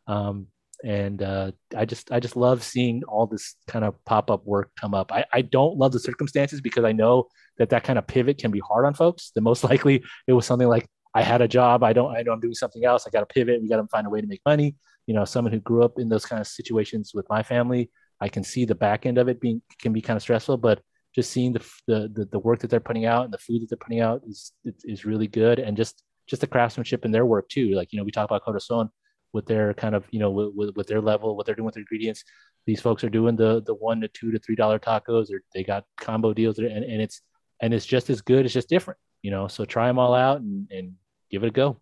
Um, and uh, I just I just love seeing all this kind of pop up work come up. I, I don't love the circumstances because I know that that kind of pivot can be hard on folks. The most likely it was something like I had a job. I don't I know I'm doing something else. I got to pivot. We got to find a way to make money. You know, someone who grew up in those kind of situations with my family, I can see the back end of it being can be kind of stressful, but just seeing the, the the, work that they're putting out and the food that they're putting out is is really good and just just the craftsmanship in their work too like you know we talk about corazon with their kind of you know with, with, their level what they're doing with their ingredients. These folks are doing the the one to two to three dollar tacos. Or they got combo deals and, and it's and it's just as good. It's just different you know? So try them all out and, and give it a go.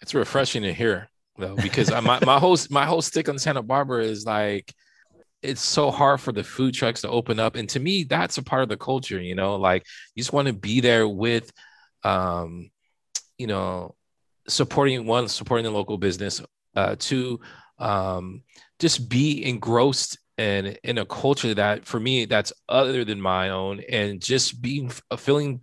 It's refreshing to hear though, because my my whole my whole stick on Santa Barbara is like it's so hard for the food trucks to open up, and to me, that's a part of the culture. You know, like you just want to be there with, um, you know, supporting one, supporting the local business, uh, two, um, just be engrossed in in a culture that for me that's other than my own, and just being feeling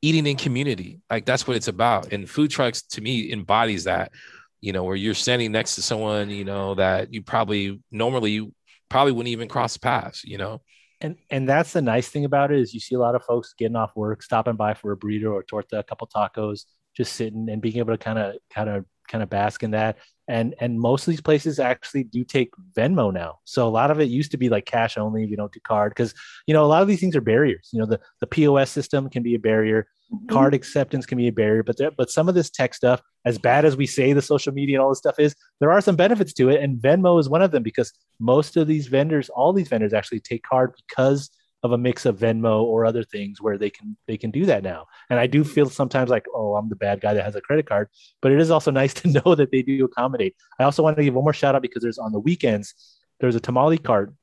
eating in community like that's what it's about and food trucks to me embodies that you know, where you're standing next to someone, you know, that you probably normally probably wouldn't even cross paths, you know. And and that's the nice thing about it is you see a lot of folks getting off work, stopping by for a burrito or torta, a couple tacos, just sitting and being able to kind of kind of kind of bask in that. And and most of these places actually do take Venmo now. So a lot of it used to be like cash only. You don't do card because you know a lot of these things are barriers. You know the the POS system can be a barrier. Mm-hmm. Card acceptance can be a barrier, but there, but some of this tech stuff, as bad as we say the social media and all this stuff is, there are some benefits to it, and Venmo is one of them because most of these vendors, all these vendors, actually take card because of a mix of Venmo or other things where they can they can do that now. And I do feel sometimes like, oh, I'm the bad guy that has a credit card, but it is also nice to know that they do accommodate. I also want to give one more shout out because there's on the weekends there's a tamale cart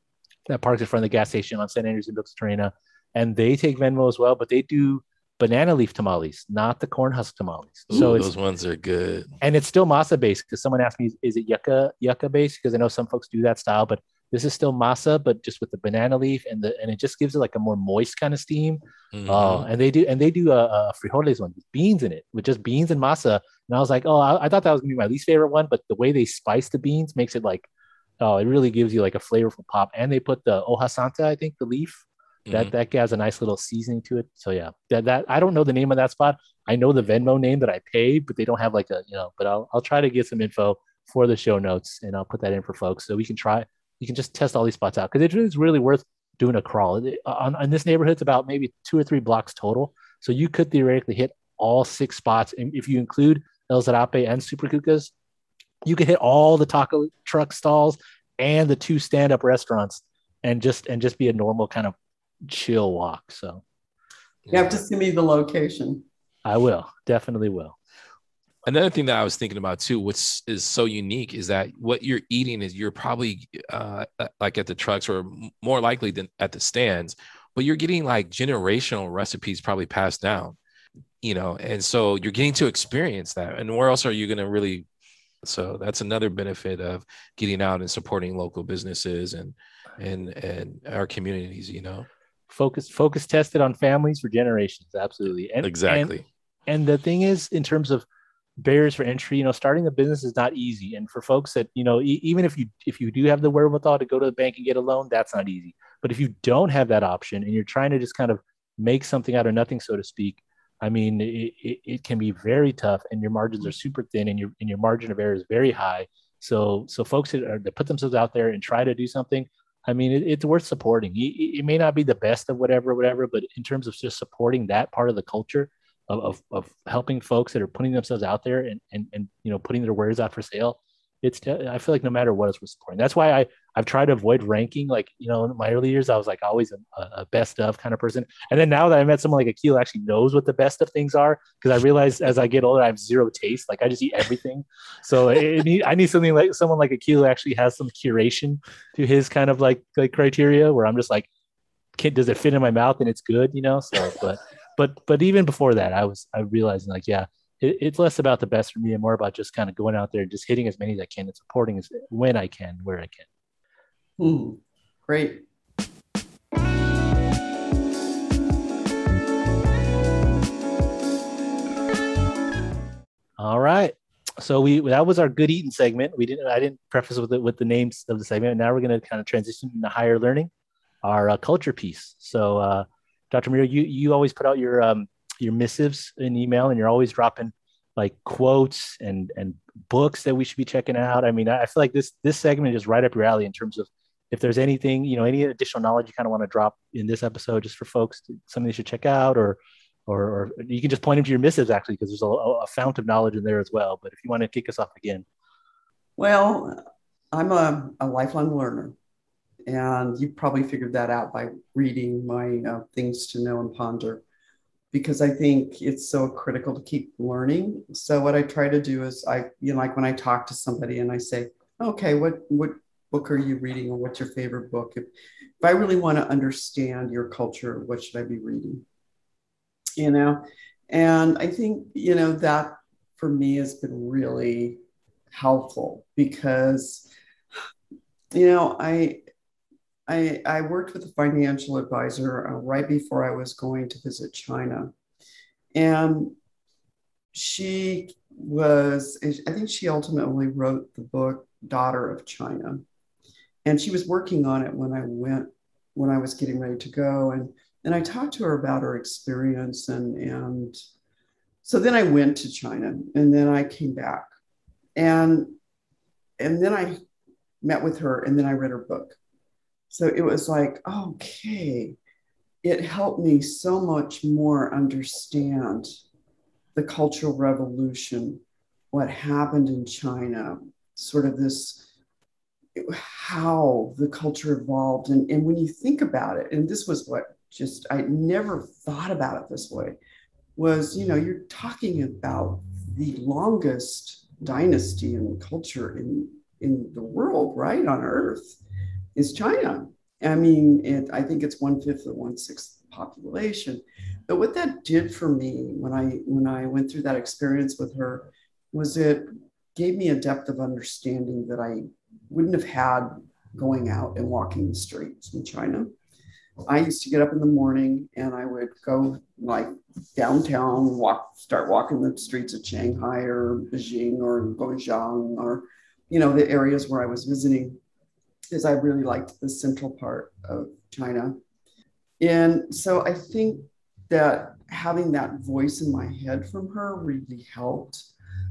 that parks in front of the gas station on St. Andrews and Bilks and they take Venmo as well, but they do banana leaf tamales, not the corn husk tamales. Ooh, so those ones are good, and it's still masa based. Because someone asked me, is it yucca yucca based? Because I know some folks do that style, but this is still masa, but just with the banana leaf and the and it just gives it like a more moist kind of steam. Mm-hmm. Uh, and they do and they do a, a frijoles one with beans in it, with just beans and masa. And I was like, oh, I, I, thought that was gonna be my least favorite one, but the way they spice the beans makes it like, oh, it really gives you like a flavorful pop. And they put the hoja santa, I think, the leaf. That mm-hmm. that has a nice little seasoning to it. So yeah, that that I don't know the name of that spot. I know the Venmo name that I paid, but they don't have like a you know. But I'll I'll try to get some info for the show notes and I'll put that in for folks so we can try you can just test all these spots out because it is really worth doing a crawl. On, on this neighborhood, it's about maybe two or three blocks total. So you could theoretically hit all six spots. And if you include El Zarape and Super Cucas, you could hit all the taco truck stalls and the two stand-up restaurants and just and just be a normal kind of chill walk. So you have to send me the location. I will, definitely will. Another thing that I was thinking about too, which is so unique, is that what you're eating is you're probably uh, like at the trucks or more likely than at the stands, but you're getting like generational recipes probably passed down, you know, and so you're getting to experience that. And where else are you going to really? So that's another benefit of getting out and supporting local businesses and and and our communities, you know. Focus focus tested on families for generations, absolutely, and exactly. And, and the thing is, in terms of barriers for entry you know starting a business is not easy. And for folks that you know e- even if you if you do have the wherewithal to go to the bank and get a loan that's not easy. But if you don't have that option and you're trying to just kind of make something out of nothing so to speak i mean it, it, it can be very tough and your margins are mm-hmm. super thin and your and your margin of error is very high. So so folks that, are, that put themselves out there and try to do something i mean it, it's worth supporting. It, it may not be the best of whatever whatever but in terms of just supporting that part of the culture of, of, of helping folks that are putting themselves out there and, and, and, you know, putting their wares out for sale. It's, I feel like no matter what, it's worth supporting. That's why I, I've tried to avoid ranking. Like, you know, in my early years, I was like always a, a best of kind of person. And then now that I met someone like Akil actually knows what the best of things are, because I realize as I get older, I have zero taste. Like I just eat everything. So it, it, I need something like someone like Akil actually has some curation to his kind of like, like criteria where I'm just like, can, does it fit in my mouth and it's good, you know? So, but but but even before that, I was I realizing like yeah, it, it's less about the best for me and more about just kind of going out there and just hitting as many as I can and supporting as when I can where I can. Great. All right. So we that was our good eating segment. We didn't I didn't preface with it with the names of the segment. Now we're going to kind of transition into higher learning, our uh, culture piece. So uh, Dr. Miro, you you always put out your um, your missives in email, and you're always dropping like quotes and and books that we should be checking out. I mean, I feel like this this segment is right up your alley in terms of if there's anything, you know, any additional knowledge you kind of want to drop in this episode, just for folks, something they should check out, or or, or you can just point them to your missives actually, because there's a, a fount of knowledge in there as well. But if you want to kick us off again, well, I'm a, a lifelong learner. And you probably figured that out by reading my uh, things to know and ponder, because I think it's so critical to keep learning. So what I try to do is I, you know, like when I talk to somebody and I say, okay, what what book are you reading, or what's your favorite book? If, if I really want to understand your culture, what should I be reading? You know, and I think you know that for me has been really helpful because you know I I, I worked with a financial advisor uh, right before I was going to visit China. And she was, I think she ultimately wrote the book Daughter of China. And she was working on it when I went, when I was getting ready to go. And, and I talked to her about her experience. And, and so then I went to China and then I came back. And, and then I met with her and then I read her book. So it was like, okay, it helped me so much more understand the Cultural Revolution, what happened in China, sort of this, how the culture evolved. And, and when you think about it, and this was what just, I never thought about it this way, was, you know, you're talking about the longest dynasty and culture in, in the world, right, on earth, is China. I mean, it, I think it's one fifth of one sixth population. But what that did for me when I when I went through that experience with her was it gave me a depth of understanding that I wouldn't have had going out and walking the streets in China. I used to get up in the morning and I would go like downtown, walk, start walking the streets of Shanghai or Beijing or Guangzhou or, you know, the areas where I was visiting because I really liked the central part of China. And so I think that having that voice in my head from her really helped.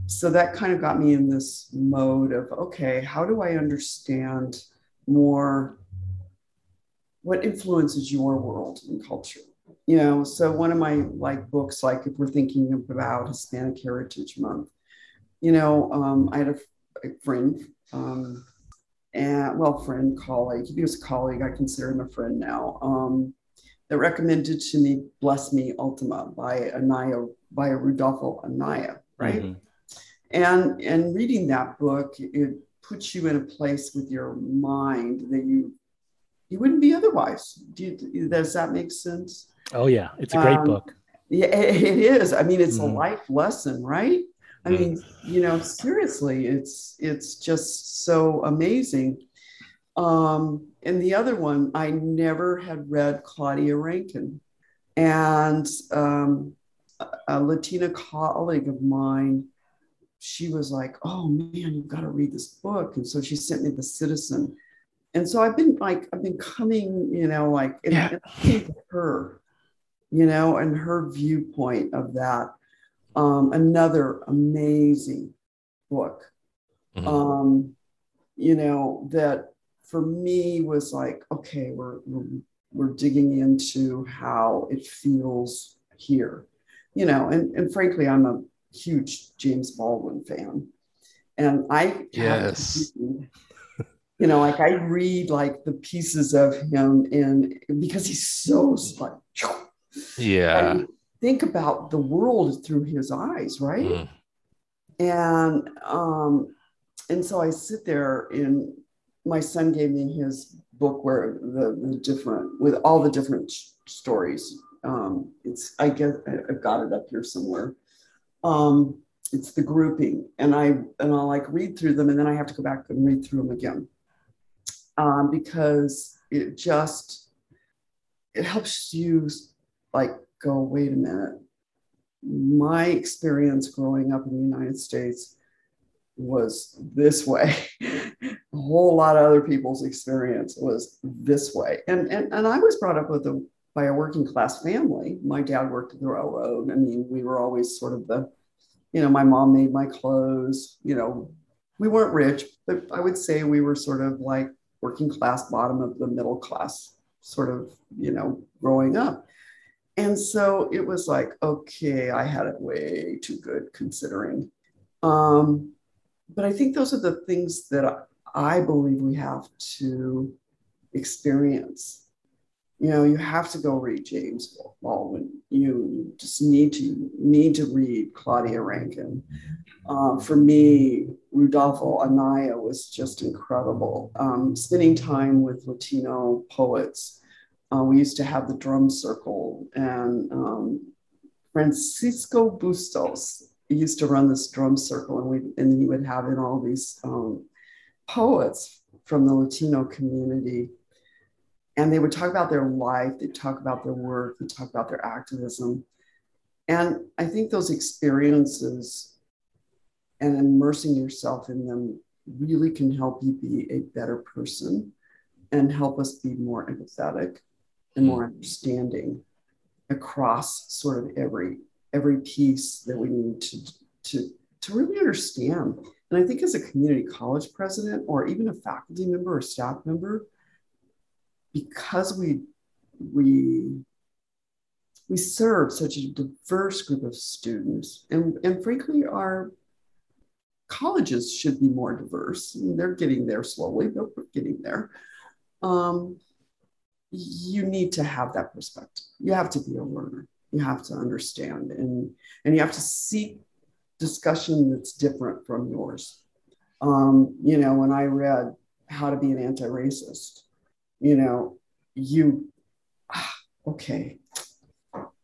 So that kind of got me in this mode of okay, how do I understand more what influences your world and culture? You know, so one of my like books, like if we're thinking about Hispanic Heritage Month, you know, um, I had a, a friend um, and well, friend, colleague. He was a colleague. I consider him a friend now. Um, that recommended to me "Bless Me Ultima" by Anaya by Rudolfo Anaya, right? Mm-hmm. And and reading that book, it puts you in a place with your mind that you you wouldn't be otherwise. Do you, does that make sense? Oh yeah, it's a great um, book. Yeah, it is. I mean, it's mm-hmm. a life lesson, right? I mean, you know, seriously, it's it's just so amazing. Um, and the other one, I never had read Claudia Rankine, and um, a, a Latina colleague of mine, she was like, "Oh man, you've got to read this book," and so she sent me The Citizen. And so I've been like, I've been coming, you know, like, and, yeah. and her, you know, and her viewpoint of that um, another amazing book. Mm-hmm. Um, you know, that for me was like, okay, we're, we're, we're digging into how it feels here, you know, and, and frankly, I'm a huge James Baldwin fan. And I, yes, you know, like I read like the pieces of him in because he's so like, yeah. And, think about the world through his eyes, right? Mm. And um, and so I sit there and my son gave me his book where the, the different with all the different stories. Um, it's I guess I've got it up here somewhere. Um, it's the grouping, and I and I'll like read through them, and then I have to go back and read through them again um, because it just it helps you like go, wait a minute. My experience growing up in the United States was this way. a whole lot of other people's experience was this way. And, and, and I was brought up with a, by a working class family. My dad worked at the railroad. I mean, we were always sort of the, you know, my mom made my clothes, you know, we weren't rich, but I would say we were sort of like working class, bottom of the middle class, sort of, you know, growing up. And so it was like, okay, I had it way too good considering. Um, but I think those are the things that I believe we have to experience. You know, you have to go read James Baldwin. You just need to need to read Claudia Rankine. Uh, for me, Rudolfo Anaya was just incredible. Um, spending time with Latino poets uh, we used to have the drum circle, and um, Francisco Bustos used to run this drum circle, and we and he would have in all these um, poets from the Latino community, and they would talk about their life, they talk about their work, they talk about their activism, and I think those experiences and immersing yourself in them really can help you be a better person and help us be more empathetic and more understanding across sort of every every piece that we need to to to really understand. And i think as a community college president or even a faculty member or staff member because we we we serve such a diverse group of students and, and frankly our colleges should be more diverse. And they're getting there slowly but we're getting there. Um, you need to have that perspective you have to be a learner you have to understand and and you have to seek discussion that's different from yours um, you know when i read how to be an anti-racist you know you ah, okay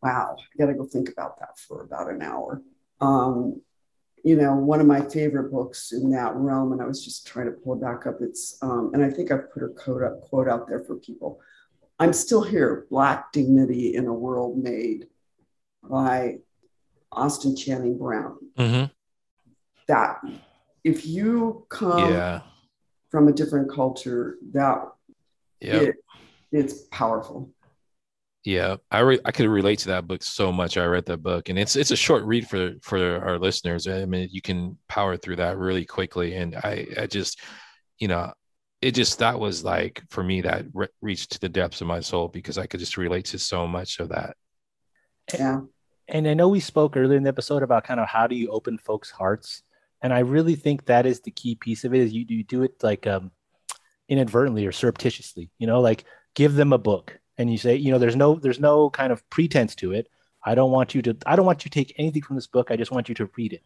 wow i gotta go think about that for about an hour um, you know, one of my favorite books in that realm, and I was just trying to pull it back up. It's, um, and I think I've put a quote, up, quote out there for people. I'm still here, Black Dignity in a World Made by Austin Channing Brown. Mm-hmm. That, if you come yeah. from a different culture, that yep. it, it's powerful. Yeah, I re- I could relate to that book so much. I read that book, and it's it's a short read for for our listeners. I mean, you can power through that really quickly, and I I just, you know, it just that was like for me that re- reached to the depths of my soul because I could just relate to so much of that. Yeah, and I know we spoke earlier in the episode about kind of how do you open folks' hearts, and I really think that is the key piece of it. Is you you do it like um inadvertently or surreptitiously, you know, like give them a book and you say, you know, there's no there's no kind of pretense to it. I don't want you to I don't want you to take anything from this book. I just want you to read it.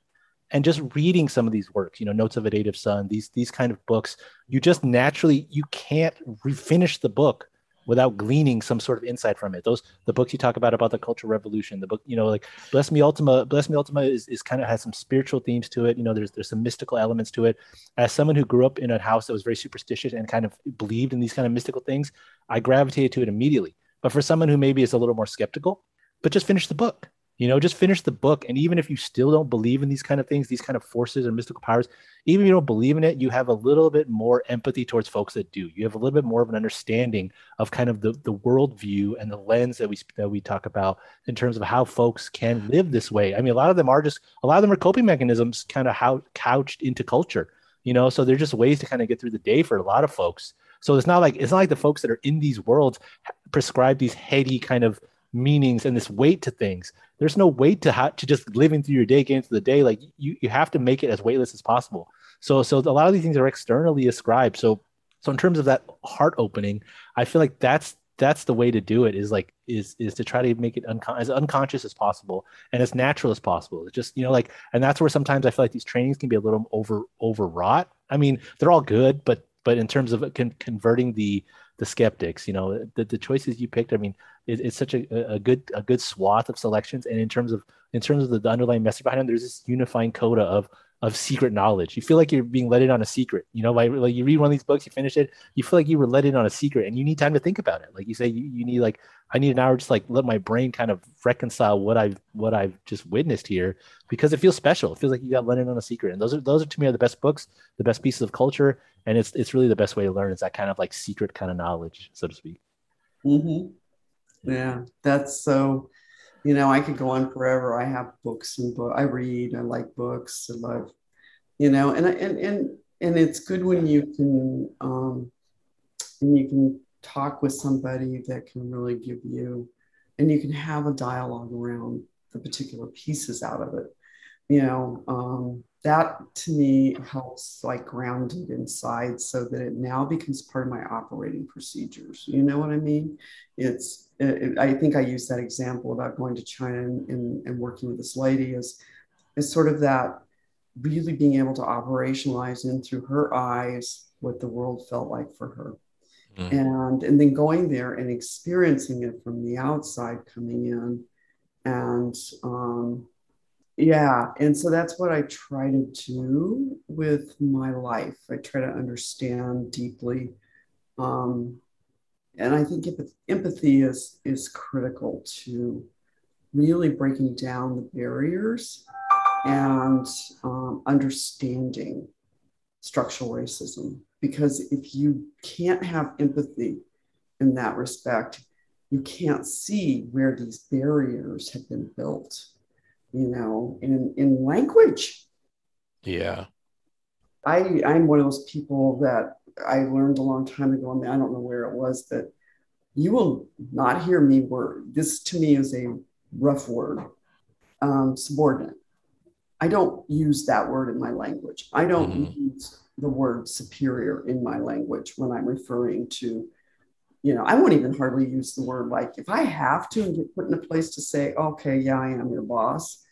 And just reading some of these works, you know, Notes of a Native Son, these these kind of books, you just naturally you can't refinish the book without gleaning some sort of insight from it. Those the books you talk about about the cultural revolution, the book, you know, like Bless Me Ultima, Bless Me Ultima is, is kind of has some spiritual themes to it. You know, there's there's some mystical elements to it. As someone who grew up in a house that was very superstitious and kind of believed in these kind of mystical things, I gravitated to it immediately. But for someone who maybe is a little more skeptical, but just finish the book you know just finish the book and even if you still don't believe in these kind of things these kind of forces and mystical powers even if you don't believe in it you have a little bit more empathy towards folks that do. You have a little bit more of an understanding of kind of the the worldview and the lens that we that we talk about in terms of how folks can live this way. I mean a lot of them are just a lot of them are coping mechanisms kind of how couched into culture you know? So they're just ways to kind of get through the day for a lot of folks. So it's not like it's not like the folks that are in these worlds prescribe these heady kind of meanings and this weight to things. There's no weight to how to just living through your day, getting through the day. Like you, you have to make it as weightless as possible. So, so a lot of these things are externally ascribed. So, so in terms of that heart opening, I feel like that's that's the way to do it. Is like is is to try to make it uncon- as unconscious as possible and as natural as possible. It's just you know like, and that's where sometimes I feel like these trainings can be a little over overwrought. I mean, they're all good, but but in terms of con- converting the the skeptics. You know, the, the choices you picked. I mean, it, it's such a, a good a good swath of selections, and in terms of in terms of the, the underlying message behind them, there's this unifying coda of of secret knowledge. You feel like you're being let in on a secret. You know, like, like you read one of these books, you finish it, you feel like you were let in on a secret, and you need time to think about it. Like you say, you, you need like I need an hour just like let my brain kind of reconcile what I've what I've just witnessed here because it feels special. It feels like you got let in on a secret, and those are those are to me are the best books, the best pieces of culture, and it's it's really the best way to learn is that kind of like secret kind of knowledge, so to speak. Mm-hmm. Yeah, that's so. You know, I could go on forever. I have books and book. I read. I like books. I love, you know, and and and and it's good when you can um, and you can talk with somebody that can really give you, and you can have a dialogue around the particular pieces out of it. You know, um, that to me helps like ground it inside so that it now becomes part of my operating procedures. You know what I mean? It's, it, I think I used that example about going to China and, and, and working with this lady is, is sort of that really being able to operationalize in through her eyes what the world felt like for her. Mm. And, and then going there and experiencing it from the outside coming in and um, yeah and so that's what i try to do with my life i try to understand deeply um, and i think empathy is is critical to really breaking down the barriers and um, understanding structural racism. Because if you can't have empathy in that respect, you can't see where these barriers have been built, you know, in, in language. Yeah. I, I'm one of those people that I learned a long time ago. I mean, I don't know where it was that you will not hear me word. This to me is a rough word, um, subordinate. I don't use that word in my language. I don't mm-hmm. use the word superior in my language when I'm referring to, you know, I won't even hardly use the word like if I have to and get put in a place to say, okay, yeah, I am your boss.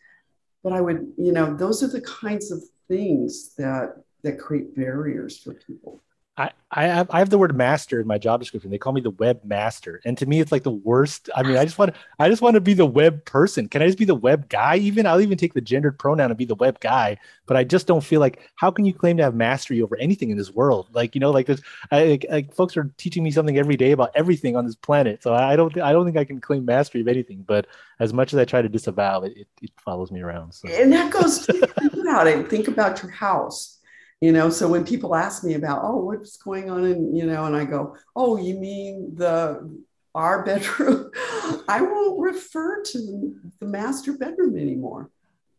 But I would, you know, those are the kinds of things that that create barriers for people. I, I have I have the word master in my job description. They call me the web master, and to me, it's like the worst. I mean, I just want I just want to be the web person. Can I just be the web guy? Even I'll even take the gendered pronoun and be the web guy. But I just don't feel like how can you claim to have mastery over anything in this world? Like you know, like there's I, like, like folks are teaching me something every day about everything on this planet. So I don't I don't think I can claim mastery of anything. But as much as I try to disavow it, it, it follows me around. So. And that goes think about it. Think about your house you know so when people ask me about oh what's going on in you know and i go oh you mean the our bedroom i won't refer to the master bedroom anymore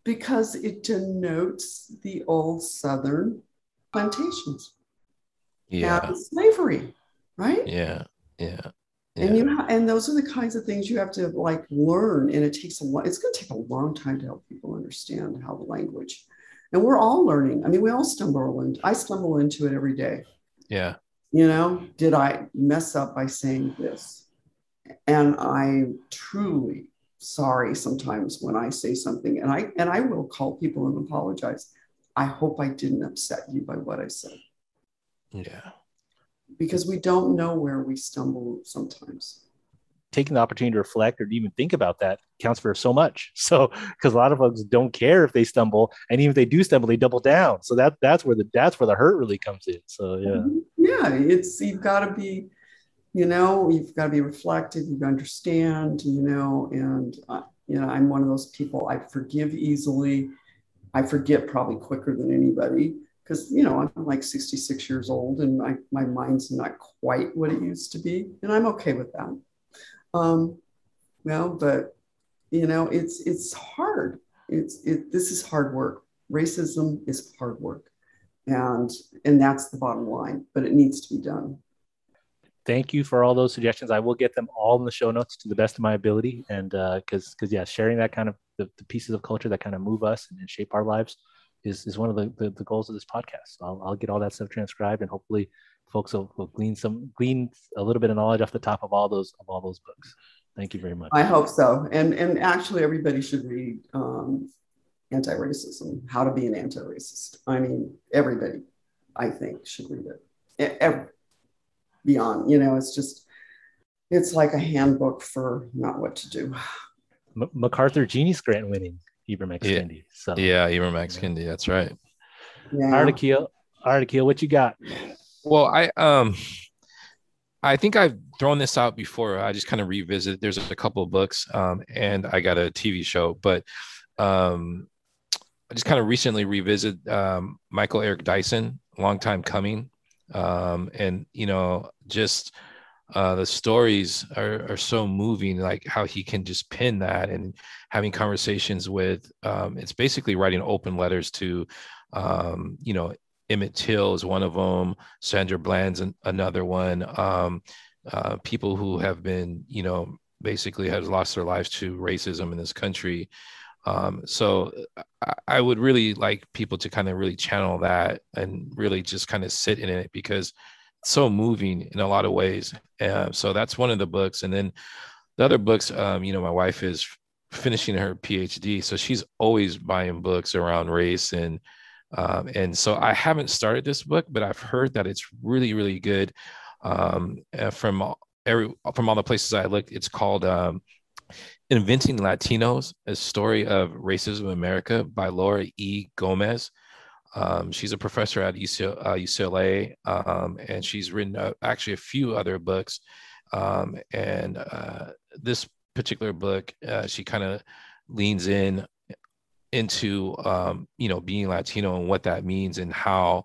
because it denotes the old southern plantations yeah slavery right yeah yeah yeah. And you know, and those are the kinds of things you have to like learn, and it takes a lot. It's going to take a long time to help people understand how the language and we're all learning. I mean, we all stumble into. I stumble into it every day. Yeah. You know, did I mess up by saying this? And I'm truly sorry sometimes when I say something, and I and I will call people and apologize. I hope I didn't upset you by what I said. Yeah. Because we don't know where we stumble sometimes taking the opportunity to reflect or even think about that counts for so much. So because a lot of folks don't care if they stumble, and even if they do stumble, they double down. So that that's where the that's where the hurt really comes in. So yeah, mm-hmm. yeah, it's you've got to be, you know, you've got to be reflective. You understand, you know, and uh, you know, I'm one of those people. I forgive easily. I forget probably quicker than anybody because you know I'm like 66 years old and my, my mind's not quite what it used to be, and I'm okay with that. Um, well, but you know, it's it's hard. It's it. This is hard work. Racism is hard work, and and that's the bottom line. But it needs to be done. Thank you for all those suggestions. I will get them all in the show notes to the best of my ability, and because uh, because yeah, sharing that kind of the, the, pieces of culture that kind of move us and, and shape our lives is is one of the, the, the goals of this podcast. I'll, I'll get all that stuff transcribed, and hopefully folks will, will glean some glean a little bit of knowledge off the top of all those of all those books. Thank you very much. I hope so. And and actually everybody should read um, anti-racism, how to be an anti-racist. I mean, everybody, I think, should read it. Every, beyond, you know, it's just it's like a handbook for not what to do. M- MacArthur Genius Grant winning Ibram X. Yeah. Kendi. So yeah, Ibram X. Kendi, that's right. Yeah. Artikil, Artikil, what you got? Well, I um I think I've thrown this out before. I just kind of revisit. There's a couple of books, um, and I got a TV show, but um, I just kind of recently revisit um, Michael Eric Dyson, long time coming, um, and you know, just uh, the stories are, are so moving. Like how he can just pin that, and having conversations with. Um, it's basically writing open letters to, um, you know, Emmett Till is one of them. Sandra Bland's an, another one. Um, uh, people who have been, you know, basically has lost their lives to racism in this country. Um, so I, I, would really like people to kind of really channel that and really just kind of sit in it because it's so moving in a lot of ways. Uh, so that's one of the books. And then the other books, um, you know, my wife is finishing her PhD, so she's always buying books around race and um, and so I haven't started this book, but I've heard that it's really, really good. Um, from every from all the places I looked, it's called um, "Inventing Latinos: A Story of Racism in America" by Laura E. Gomez. Um, she's a professor at UCLA, uh, um, and she's written uh, actually a few other books. Um, and uh, this particular book, uh, she kind of leans in into um, you know being Latino and what that means and how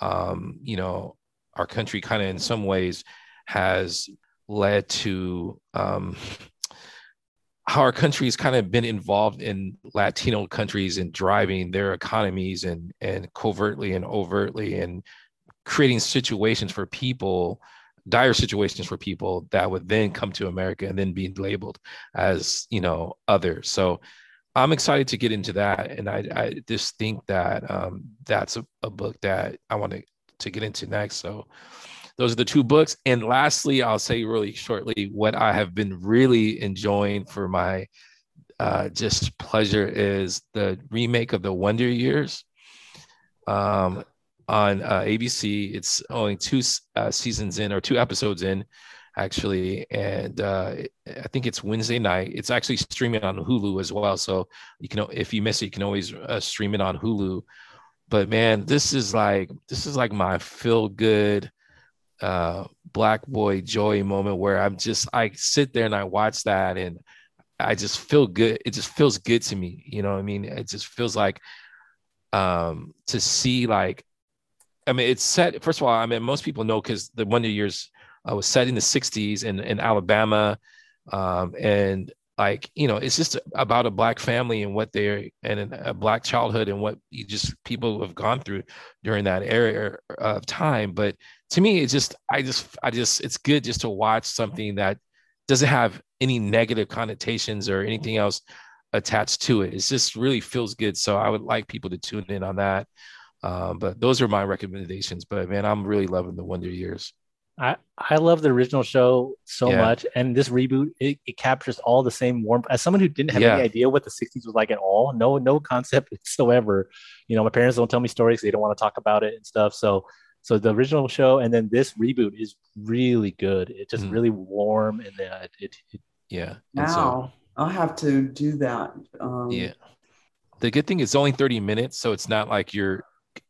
um, you know our country kind of in some ways has led to um, how our country has kind of been involved in Latino countries and driving their economies and and covertly and overtly and creating situations for people dire situations for people that would then come to America and then be labeled as you know others. So I'm excited to get into that, and I, I just think that um, that's a, a, book that I want to to get into next. So those are the two books. And lastly, I'll say really shortly what I have been really enjoying for my uh, just pleasure is the remake of the Wonder Years. Um, on uh, ABC. It's only two uh, seasons in or two episodes in, actually, and uh, I think it's Wednesday night. It's actually streaming on Hulu as well, so you can if you miss it, you can always uh, stream it on Hulu. But man, this is like this is like my feel good uh, black boy joy moment where I'm just I sit there and I watch that and I just feel good. It just feels good to me. You know I mean? It just feels like um to see like I mean, it's set. First of all, I mean, most people know because the Wonder Years uh, was set in the '60s in in Alabama, um, and like you know, it's just about a black family and what they're and a black childhood and what you just people have gone through during that era of time. But to me, it's just I just I just it's good just to watch something that doesn't have any negative connotations or anything else attached to it. It just really feels good. So I would like people to tune in on that. Um, but those are my recommendations. But man, I'm really loving the Wonder Years. I, I love the original show so yeah. much, and this reboot it, it, captures all the same warmth. As someone who didn't have yeah. any idea what the '60s was like at all, no no concept whatsoever. You know, my parents don't tell me stories; they don't want to talk about it and stuff. So, so the original show and then this reboot is really good. It's just mm. really warm and uh, it, it, yeah. Wow, so, I'll have to do that. Um, yeah. The good thing is only 30 minutes, so it's not like you're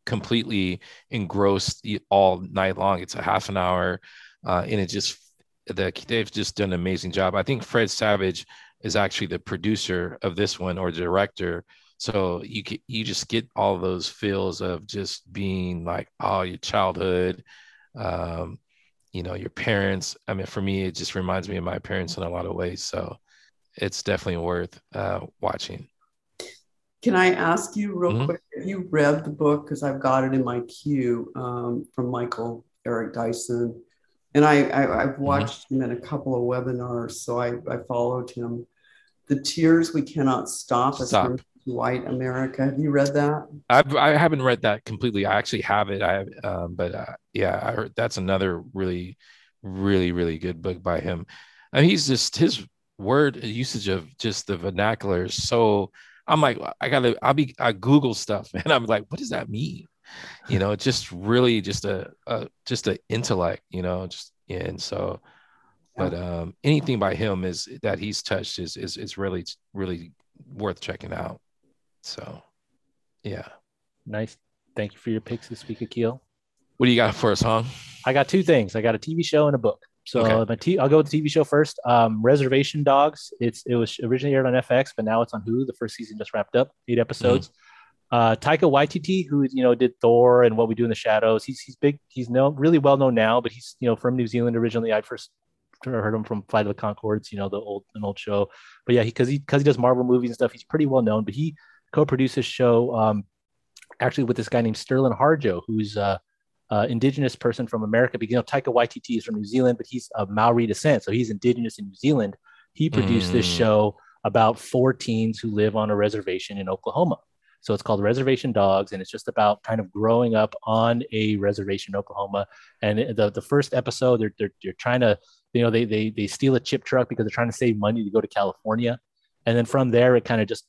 completely engrossed all night long. It's a half an hour, uh, and it just the, they've just done an amazing job. I think Fred Savage is actually the producer of this one or director. So you you just get all those feels of just being like, oh, your childhood, um, you know, your parents. I mean, for me, it just reminds me of my parents in a lot of ways. So it's definitely worth uh, watching. Can I ask you real mm-hmm. quick? Have you read the book? Because I've got it in my queue um, from Michael Eric Dyson. And I, I, have mm-hmm. watched mm-hmm. him in a couple of webinars, so I, I followed him. The Tears We Cannot Stop, Stop. White America. Have you read that? I've, I haven't read that completely. I actually have it. I um, but uh, yeah, I heard that's another really, really, really good book by him. And he's just his word usage of just the vernacular is so I'm like, I gotta, I'll be, I Google stuff, and I'm like, what does that mean? You know, just really just a, a just an intellect, you know, just and so, but um, anything by him is that he's touched is is is really really worth checking out. So, yeah, nice. Thank you for your picks this week, Akil. What do you got for us, huh? I got two things. I got a TV show and a book. So okay. my t- I'll go with the TV show first. Um, Reservation Dogs. It's it was originally aired on FX, but now it's on Hulu. The first season just wrapped up, eight episodes. Mm-hmm. Uh, Taika Waititi, who you know did Thor and What We Do in the Shadows. He's he's big. He's known really well known now, but he's you know from New Zealand originally. I first heard him from Flight of the Conchords, you know the old an old show. But yeah, because he because he, he does Marvel movies and stuff, he's pretty well known. But he co-produced this show um, actually with this guy named Sterling Harjo, who's uh, uh, indigenous person from America. Because you know, Taika Waititi is from New Zealand, but he's of Maori descent, so he's indigenous in New Zealand. He produced mm. this show about four teens who live on a reservation in Oklahoma. So it's called Reservation Dogs, and it's just about kind of growing up on a reservation in Oklahoma. And the, the first episode, they're, they're, they're trying to, you know, they, they, they steal a chip truck because they're trying to save money to go to California. And then from there, it kind of just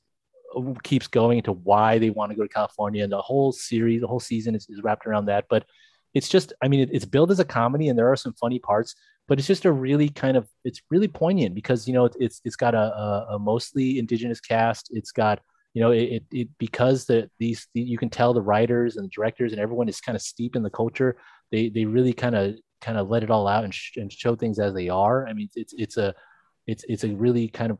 keeps going into why they want to go to California. And the whole series, the whole season is, is wrapped around that. But it's just i mean it, it's billed as a comedy and there are some funny parts but it's just a really kind of it's really poignant because you know it, it's it's got a, a, a, mostly indigenous cast. It's got you know it, it because the these the, you can tell the writers and the directors and everyone is kind of steep in the culture they they really kind of kind of let it all out and, sh- and show things as they are. I mean it's it's a it's it's a really kind of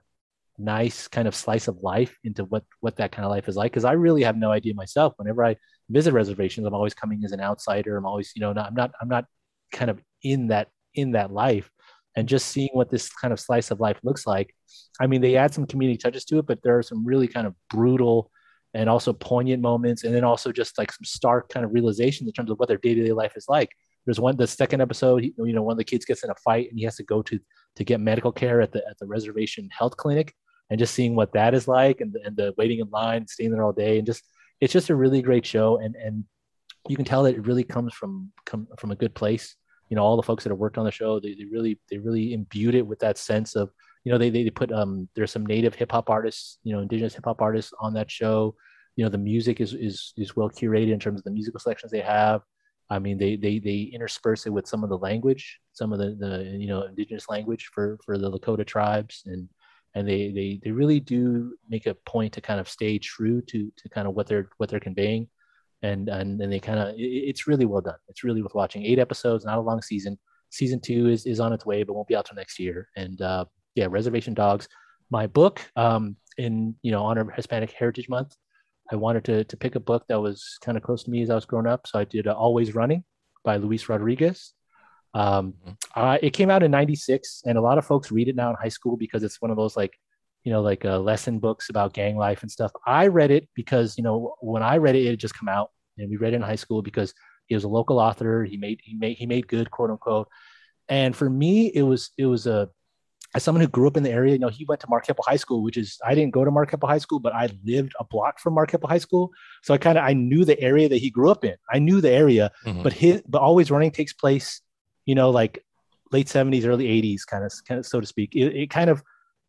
nice kind of slice of life into what what that kind of life is like because i really have no idea myself. Whenever i visit reservations i'm always coming as an outsider. I'm always you know not, i'm not i'm not kind of in that in that life. And just seeing what this kind of slice of life looks like i mean they add some community touches to it but there are some really kind of brutal and also poignant moments and then also just like some stark kind of realizations in terms of what their day-to-day life is like. There's one the second episode you know one of the kids gets in a fight and he has to go to to get medical care at the at the reservation health clinic. And just seeing what that is like and the, and the waiting in line staying there all day and just it's just a really great show and and you can tell that it really comes from come from a good place. You know all the folks that have worked on the show they, they really they really imbued it with that sense of you know they they, put um there's some native hip hop artists you know indigenous hip hop artists on that show. You know the music is is is well curated in terms of the musical selections they have. I mean, they they they intersperse it with some of the language, some of the the you know indigenous language for for the Lakota tribes, and and they they they really do make a point to kind of stay true to to kind of what they're what they're conveying, and and and they kind of it, it's really well done. It's really worth watching. Eight episodes, not a long season. Season two is is on its way, but won't be out till next year. And uh, yeah, Reservation Dogs, my book um, in you know honor of Hispanic Heritage Month. I wanted to, to pick a book that was kind of close to me as I was growing up. So I did uh, Always Running by Luis Rodriguez. Um, mm-hmm. uh, it came out in 96 and a lot of folks read it now in high school because it's one of those like, you know, like uh, lesson books about gang life and stuff. I read it because, you know, when I read it, it had just come out and we read it in high school because he was a local author. He made, he made, he made good quote unquote. And for me, it was, it was a, as someone who grew up in the area, you know, he went to Mark Keppel High School, which is I didn't go to Mark Keppel High School, but I lived a block from Mark Keppel High School. So I kind of I knew the area that he grew up in. I knew the area, mm-hmm. but his but always running takes place, you know, like late 70s, early 80s, kind of kind of so to speak. It, it kind of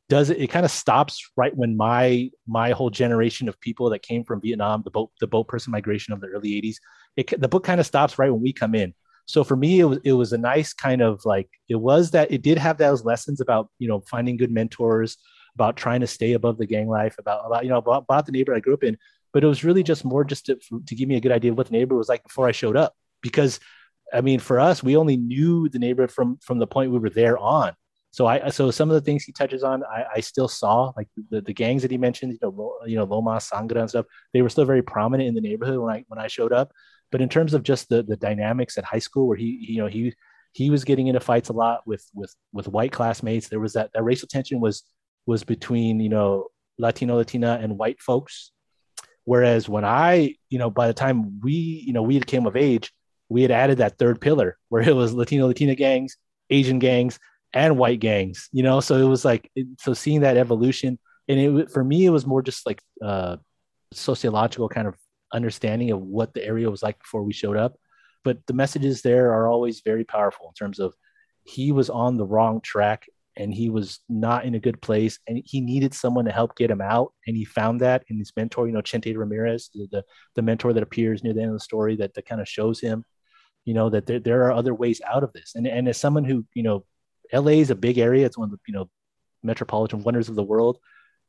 does it, it kind of stops right when my my whole generation of people that came from Vietnam, the boat the boat person migration of the early 80s, it, the book kind of stops right when we come in. So for me it was it was a nice kind of like it was that it did have those lessons about you know finding good mentors about trying to stay above the gang life about about you know about, about the neighbor i grew up in. But it was really just more just to, to give me a good idea of what the neighbor was like before i showed up. Because i mean for us we only knew the neighborhood from from the point we were there on so I so some of the things he touches on, I, I still saw like the, the gangs that he mentioned, you know, you know, Loma, Sangra and stuff. They were still very prominent in the neighborhood when I when I showed up. But in terms of just the the dynamics at high school, where he, you know he he was getting into fights a lot with with with white classmates. There was that that racial tension was was between you know Latino, Latina, and white folks. Whereas when I, you know, by the time we, you know, we came of age, we had added that third pillar where it was Latino, Latina gangs, Asian gangs, and white gangs. You know, so it was like so seeing that evolution, and it for me it was more just like uh, sociological kind of understanding of what the area was like before we showed up. But the messages there are always very powerful in terms of he was on the wrong track and he was not in a good place and he needed someone to help get him out and he found that in his mentor you know chente ramirez the, the, the mentor that appears near the end of the story that, that kind of shows him you know that there, there are other ways out of this and, and as someone who you know la is a big area it's one of the you know metropolitan wonders of the world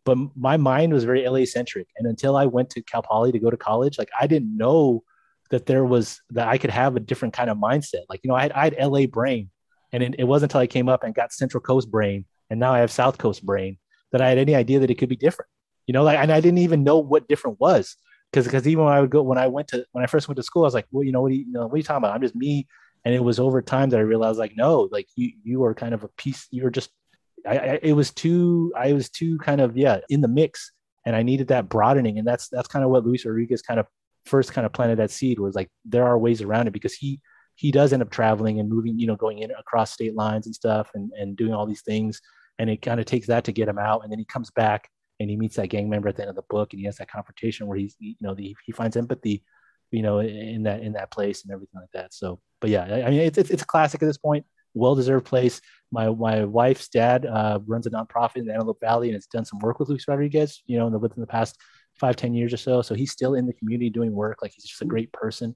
but my mind was very LA centric. And until I went to Cal Poly to go to college, like I didn't know that there was that I could have a different kind of mindset. Like, you know, I had, I had LA brain and it, it wasn't until I came up and got Central Coast brain and now I have South Coast brain that I had any idea that it could be different. You know, like, and I didn't even know what different was because because even when I would go when I went to when I first went to school, I was like, well, you know, what you, you know, what are you talking about? I'm just me. And it was over time that I realized, like, no, like you you are kind of a piece. You're just I, I, it was too I was too kind of yeah in the mix, and I needed that broadening, and that's that's kind of what Luis Rodriguez kind of first kind of planted that seed was like there are ways around it because he he does end up traveling and moving you know going in across state lines and stuff and and doing all these things, and it kind of takes that to get him out, and then he comes back and he meets that gang member at the end of the book, and he has that confrontation where he's you know the, he finds empathy you know in that in that place and everything like that so but yeah i mean it's, it's, a classic at this point well deserved place. My my wife's dad uh, runs a nonprofit in the Antelope Valley and has done some work with Luis Rodriguez. You know, the, within the past five ten years or so. So he's still in the community doing work. Like he's just a great person.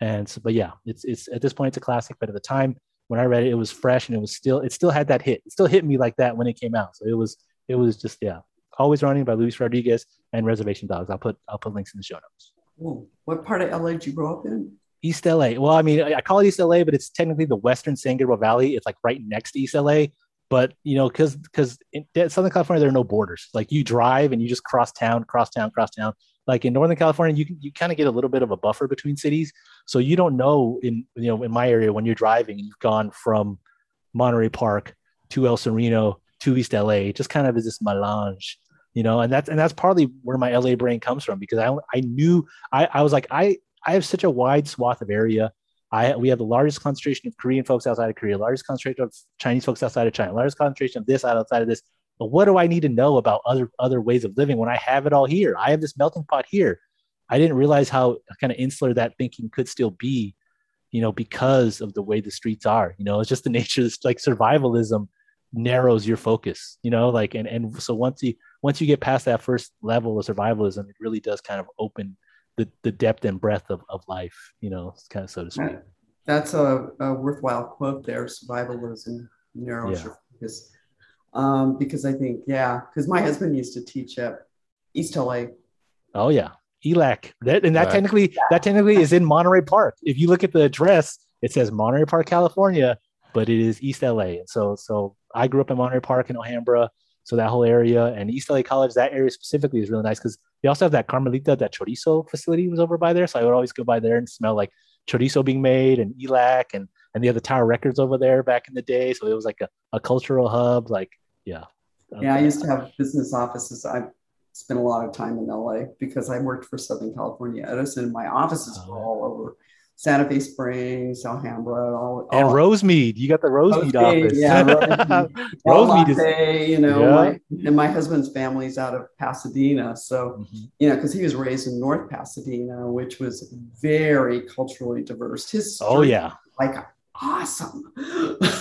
And so, but yeah, it's it's at this point it's a classic. But at the time when I read it, it was fresh and it was still it still had that hit. It still hit me like that when it came out. So it was it was just yeah. Always running by Luis Rodriguez and Reservation Dogs. I'll put I'll put links in the show notes. Ooh, what part of LA did you grow up in? East LA. Well, I mean, I call it East LA, but it's technically the Western San Gabriel Valley. It's like right next to East LA. but you know, because because in Southern California there are no borders. Like you drive and you just cross town, cross town, cross town. Like in Northern California, you you kind of get a little bit of a buffer between cities, so you don't know in you know in my area when you're driving and you've gone from Monterey Park to El Sereno to East LA. just kind of is this melange, you know, and that's and that's partly where my LA brain comes from because I I knew I I was like I I have such a wide swath of area I we have the largest concentration of Korean folks outside of Korea, largest concentration of Chinese folks outside of China, largest concentration of this outside of this. But what do I need to know about other other ways of living when I have it all here? I have this melting pot here. I didn't realize how kind of insular that thinking could still be, you know, because of the way the streets are. You know, it's just the nature. It's like survivalism narrows your focus. You know, like and and so once you once you get past that first level of survivalism, it really does kind of open the, the depth and breadth of, of life, you know, kind of so to speak. That's a, a worthwhile quote there. Survivalism narrows yeah. Um, because I think, yeah, because my husband used to teach at East LA. Oh yeah. ELAC. That, and that right. technically that technically is in Monterey Park. If you look at the address, it says Monterey Park, California, but it is East LA. And so so I grew up in Monterey Park in Alhambra. So that whole area and East LA College, that area specifically is really nice because they also have that Carmelita, that chorizo facility was over by there. So I would always go by there and smell like chorizo being made and ELAC and and the other Tower Records over there back in the day. So it was like a, a cultural hub. Like, yeah. Yeah, I used to have business offices. I spent a lot of time in LA because I worked for Southern California Edison. My offices were oh. all over Santa Fe Springs, Alhambra, all, and Rosemead. You got the Rosemead, Rosemead office. Yeah, Rosemead, Rosemead is, you know, yeah. my, and my husband's family's out of Pasadena. So, mm-hmm. you know, because he was raised in North Pasadena, which was very culturally diverse. His oh yeah, like awesome. you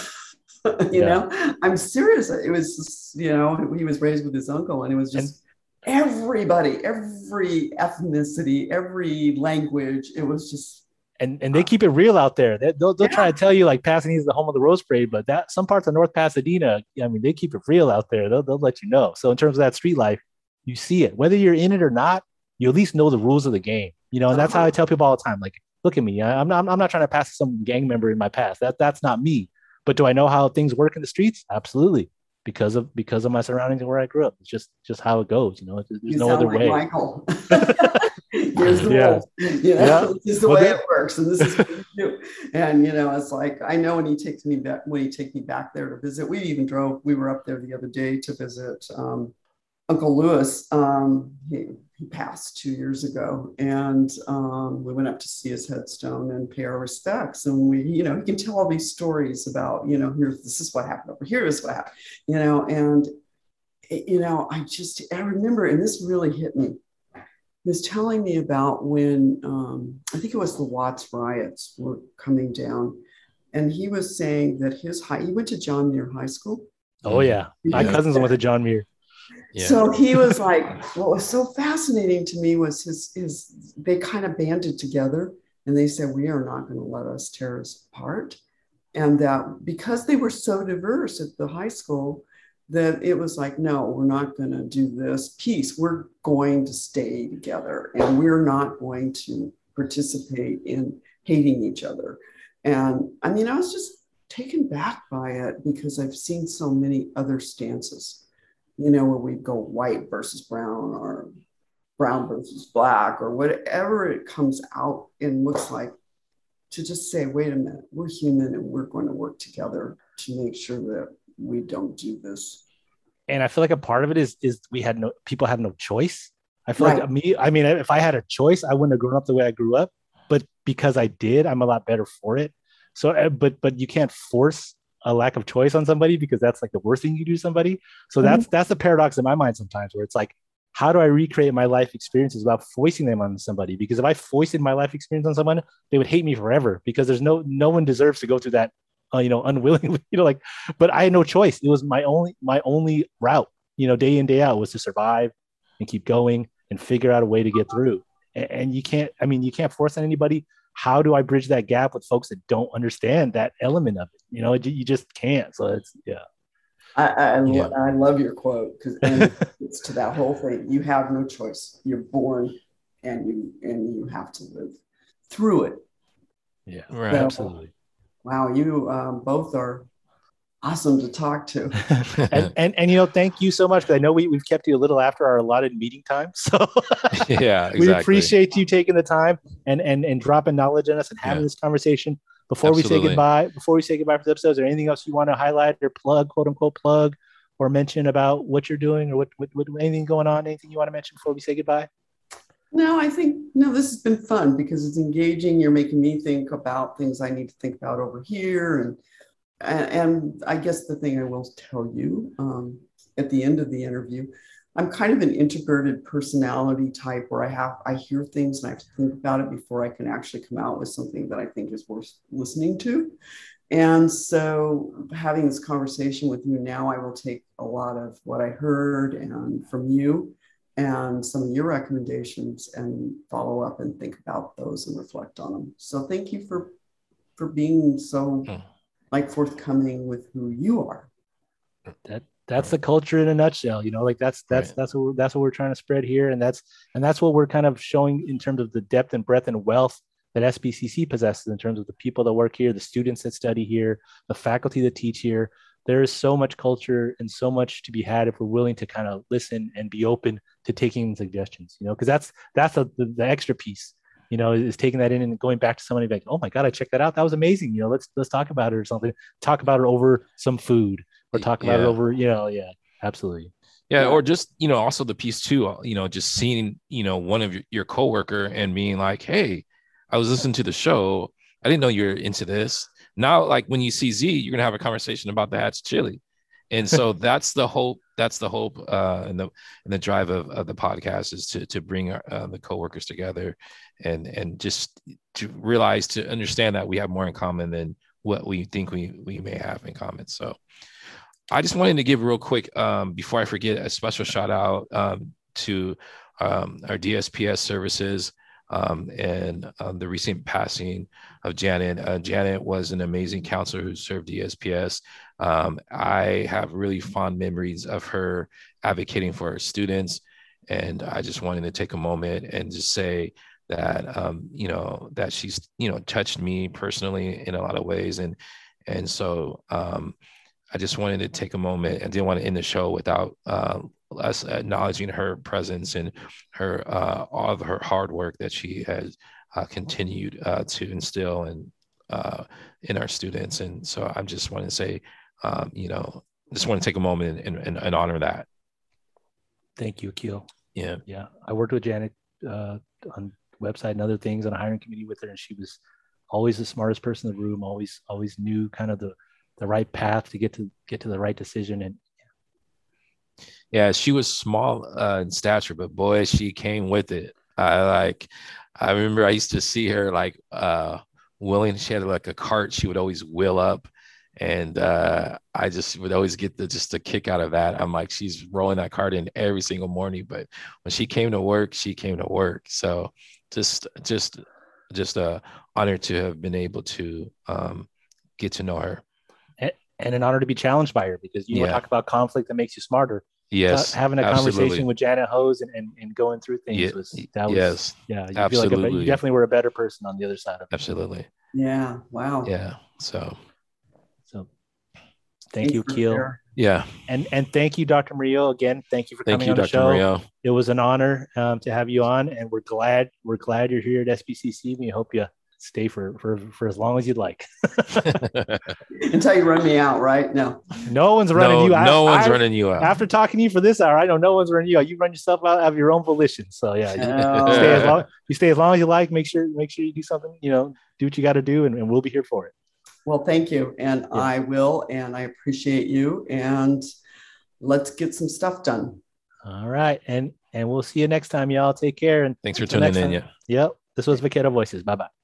yeah. know, I'm serious. It was, just, you know, he was raised with his uncle, and it was just. And, everybody, every ethnicity, every language. It was just and and they keep it real out there. They, will they'll yeah. try to tell you like Pasadena is the home of the rose parade, but that some parts of North Pasadena, I mean, they keep it real out there. They'll they'll let you know. So in terms of that street life, you see it whether you're in it or not. You at least know the rules of the game, you know. And that's how I uh-huh. tell people all the time. Like, look at me. I, am not I'm not trying to pass some gang member in my past. That that's not me. But do I know how things work in the streets? Absolutely because of because of my surroundings and where I grew up. It's just just how it goes. You know, there's you no other like way. Michael. here's the yeah. rules. You know, yeah. this is the well, way it works, and this is what you do. And you know, it's like I know when he takes me back, when he take me back there to visit. We even drove. We were up there the other day to visit um, Uncle Lewis. Um, he he passed two years ago, and um, we went up to see his headstone and pay our respects. And we, you know, he can tell all these stories about, you know, here this is what happened over here is what happened, you know, and you know, I just I remember, and this really hit me was telling me about when um, I think it was the Watts riots were coming down, and he was saying that his high he went to John Muir High School. Oh yeah, my yeah. cousins went to John Muir. Yeah. So he was like, what was so fascinating to me was his his they kind of banded together and they said we are not going to let us tear us apart, and that because they were so diverse at the high school, that it was like, no, we're not going to do this piece. We're going to stay together and we're not going to participate in hating each other. And I mean, I was just taken back by it because I've seen so many other stances, you know, where we go white versus brown or brown versus black or whatever it comes out and looks like to just say, wait a minute, we're human and we're going to work together to make sure that we don't do this. And I feel like a part of it is is we had no people had no choice. I feel right. like me, I mean, if I had a choice, I wouldn't have grown up the way I grew up. But because I did, I'm a lot better for it. So, uh, but but you can't force a lack of choice on somebody because that's like the worst thing you do to somebody. So mm-hmm. that's that's the paradox in my mind sometimes, where it's like, how do I recreate my life experiences without foisting them on somebody? Because if I foisted my life experience on someone, they would hate me forever. Because there's no no one deserves to go through that uh, you know, unwillingly, you know, like, but I had no choice. It was my only, my only route, you know, day in, day out was to survive and keep going and figure out a way to get through. And, and you can't, I mean, you can't force on anybody. How do I bridge that gap with folks that don't understand that element of it? You know, you just can't. So it's, yeah. I, I, yeah. I love your quote because it's to that whole thing. You have no choice. You're born and you, and you have to live through it. Yeah, right. So, absolutely wow, you um, both are awesome to talk to. and, and, and you know, thank you so much because I know we we've kept you a little after our allotted meeting time. So yeah, exactly. we appreciate you taking the time and and and dropping knowledge on us and having yeah. this conversation. Before Absolutely. we say goodbye, before we say goodbye for the episode, is there anything else you want to highlight or plug, quote unquote, plug or mention about what you're doing or what, what, what anything going on? Anything you want to mention before we say goodbye? No, I think no, this has been fun because it's engaging. You're making me think about things I need to think about over here. And and, I guess the thing I will tell you um, at the end of the interview, I'm kind of an introverted personality type where I have I hear things and I have to think about it before I can actually come out with something that I think is worth listening to. And so having this conversation with you now, I will take a lot of what I heard and from you and some of your recommendations and follow up and think about those and reflect on them. So thank you for for being so hmm. like forthcoming with who you are. That that's the culture in a nutshell. You know, like that's that's right. that's what we're, that's what we're trying to spread here, and that's and that's what we're kind of showing in terms of the depth and breadth and wealth that SBCC possesses in terms of the people that work here, the students that study here, the faculty that teach here, there is so much culture and so much to be had if we're willing to kind of listen and be open to taking suggestions you know because that's that's a, the, the, extra piece you know is taking that in and going back to somebody like oh my god i checked that out. That was amazing you know let's let's talk about it or something. Talk about it over some food or talk about yeah. it over you know yeah absolutely. Yeah, or just you know also the piece too uh, you know just seeing you know one of your, your coworker and being like hey i was listening to the show. I didn't know you're into this now, like when you see Z, you're gonna have a conversation about the Hatch chili. And so that's the hope. That's the hope uh, and the and the drive of, of the podcast is to to bring our, uh, the coworkers together, and and just to realize to understand that we have more in common than what we think we we may have in common. So, I just wanted to give real quick um, before I forget a special shout out um, to um, our DSPS services um, and um, the recent passing of Janet. Uh, Janet was an amazing counselor who served DSPS. Um, I have really fond memories of her advocating for her students. And I just wanted to take a moment and just say that, um, you know, that she's, you know, touched me personally in a lot of ways. And, and so um, I just wanted to take a moment. and didn't want to end the show without uh, us acknowledging her presence and her uh, all of her hard work that she has uh, continued uh, to instill in uh, in our students. And so I just want to say, um, you know, just want to take a moment and, and, and honor that. Thank you, Akil. Yeah, yeah. I worked with Janet uh, on website and other things on a hiring committee with her, and she was always the smartest person in the room. Always, always knew kind of the the right path to get to get to the right decision and yeah, she was small uh, in stature, but boy, she came with it. I like, I remember I used to see her like uh, willing. She had like a cart she would always wheel up, and uh, I just would always get the just a kick out of that. I'm like, she's rolling that cart in every single morning, but when she came to work, she came to work. So just, just, just a honor to have been able to um, get to know her and an honor to be challenged by her because you yeah. talk about conflict that makes you smarter. Yes, uh, having a absolutely. conversation with Janet Hose and, and, and going through things yeah, was that was yes, yeah. You absolutely. feel like a, you definitely were a better person on the other side of it. Absolutely. Yeah. Wow. Yeah. So. So. Thank you, Keel. Yeah. And and thank you, Dr. Murillo. Again, thank you for coming you, on the show. Murillo. It was an honor um, to have you on, and we're glad we're glad you're here at SBCC. We hope you stay for for for as long as you'd like. Until you run me out, right? No. No one's running no, you out. No one's I, running you out. After talking to you for this hour, I know no one's running you out. You run yourself out of your own volition. So yeah, you, oh. stay as long you stay as long as you like. Make sure make sure you do something. You know, do what you got to do, and, and, we'll be here for it. Well, thank you, and yeah. I will, and I appreciate you, and let's get some stuff done. All right, and and we'll see you next time, y'all. Take care, and thanks for tuning in. Yeah. Yep. This was Vaquero Voices. Bye bye.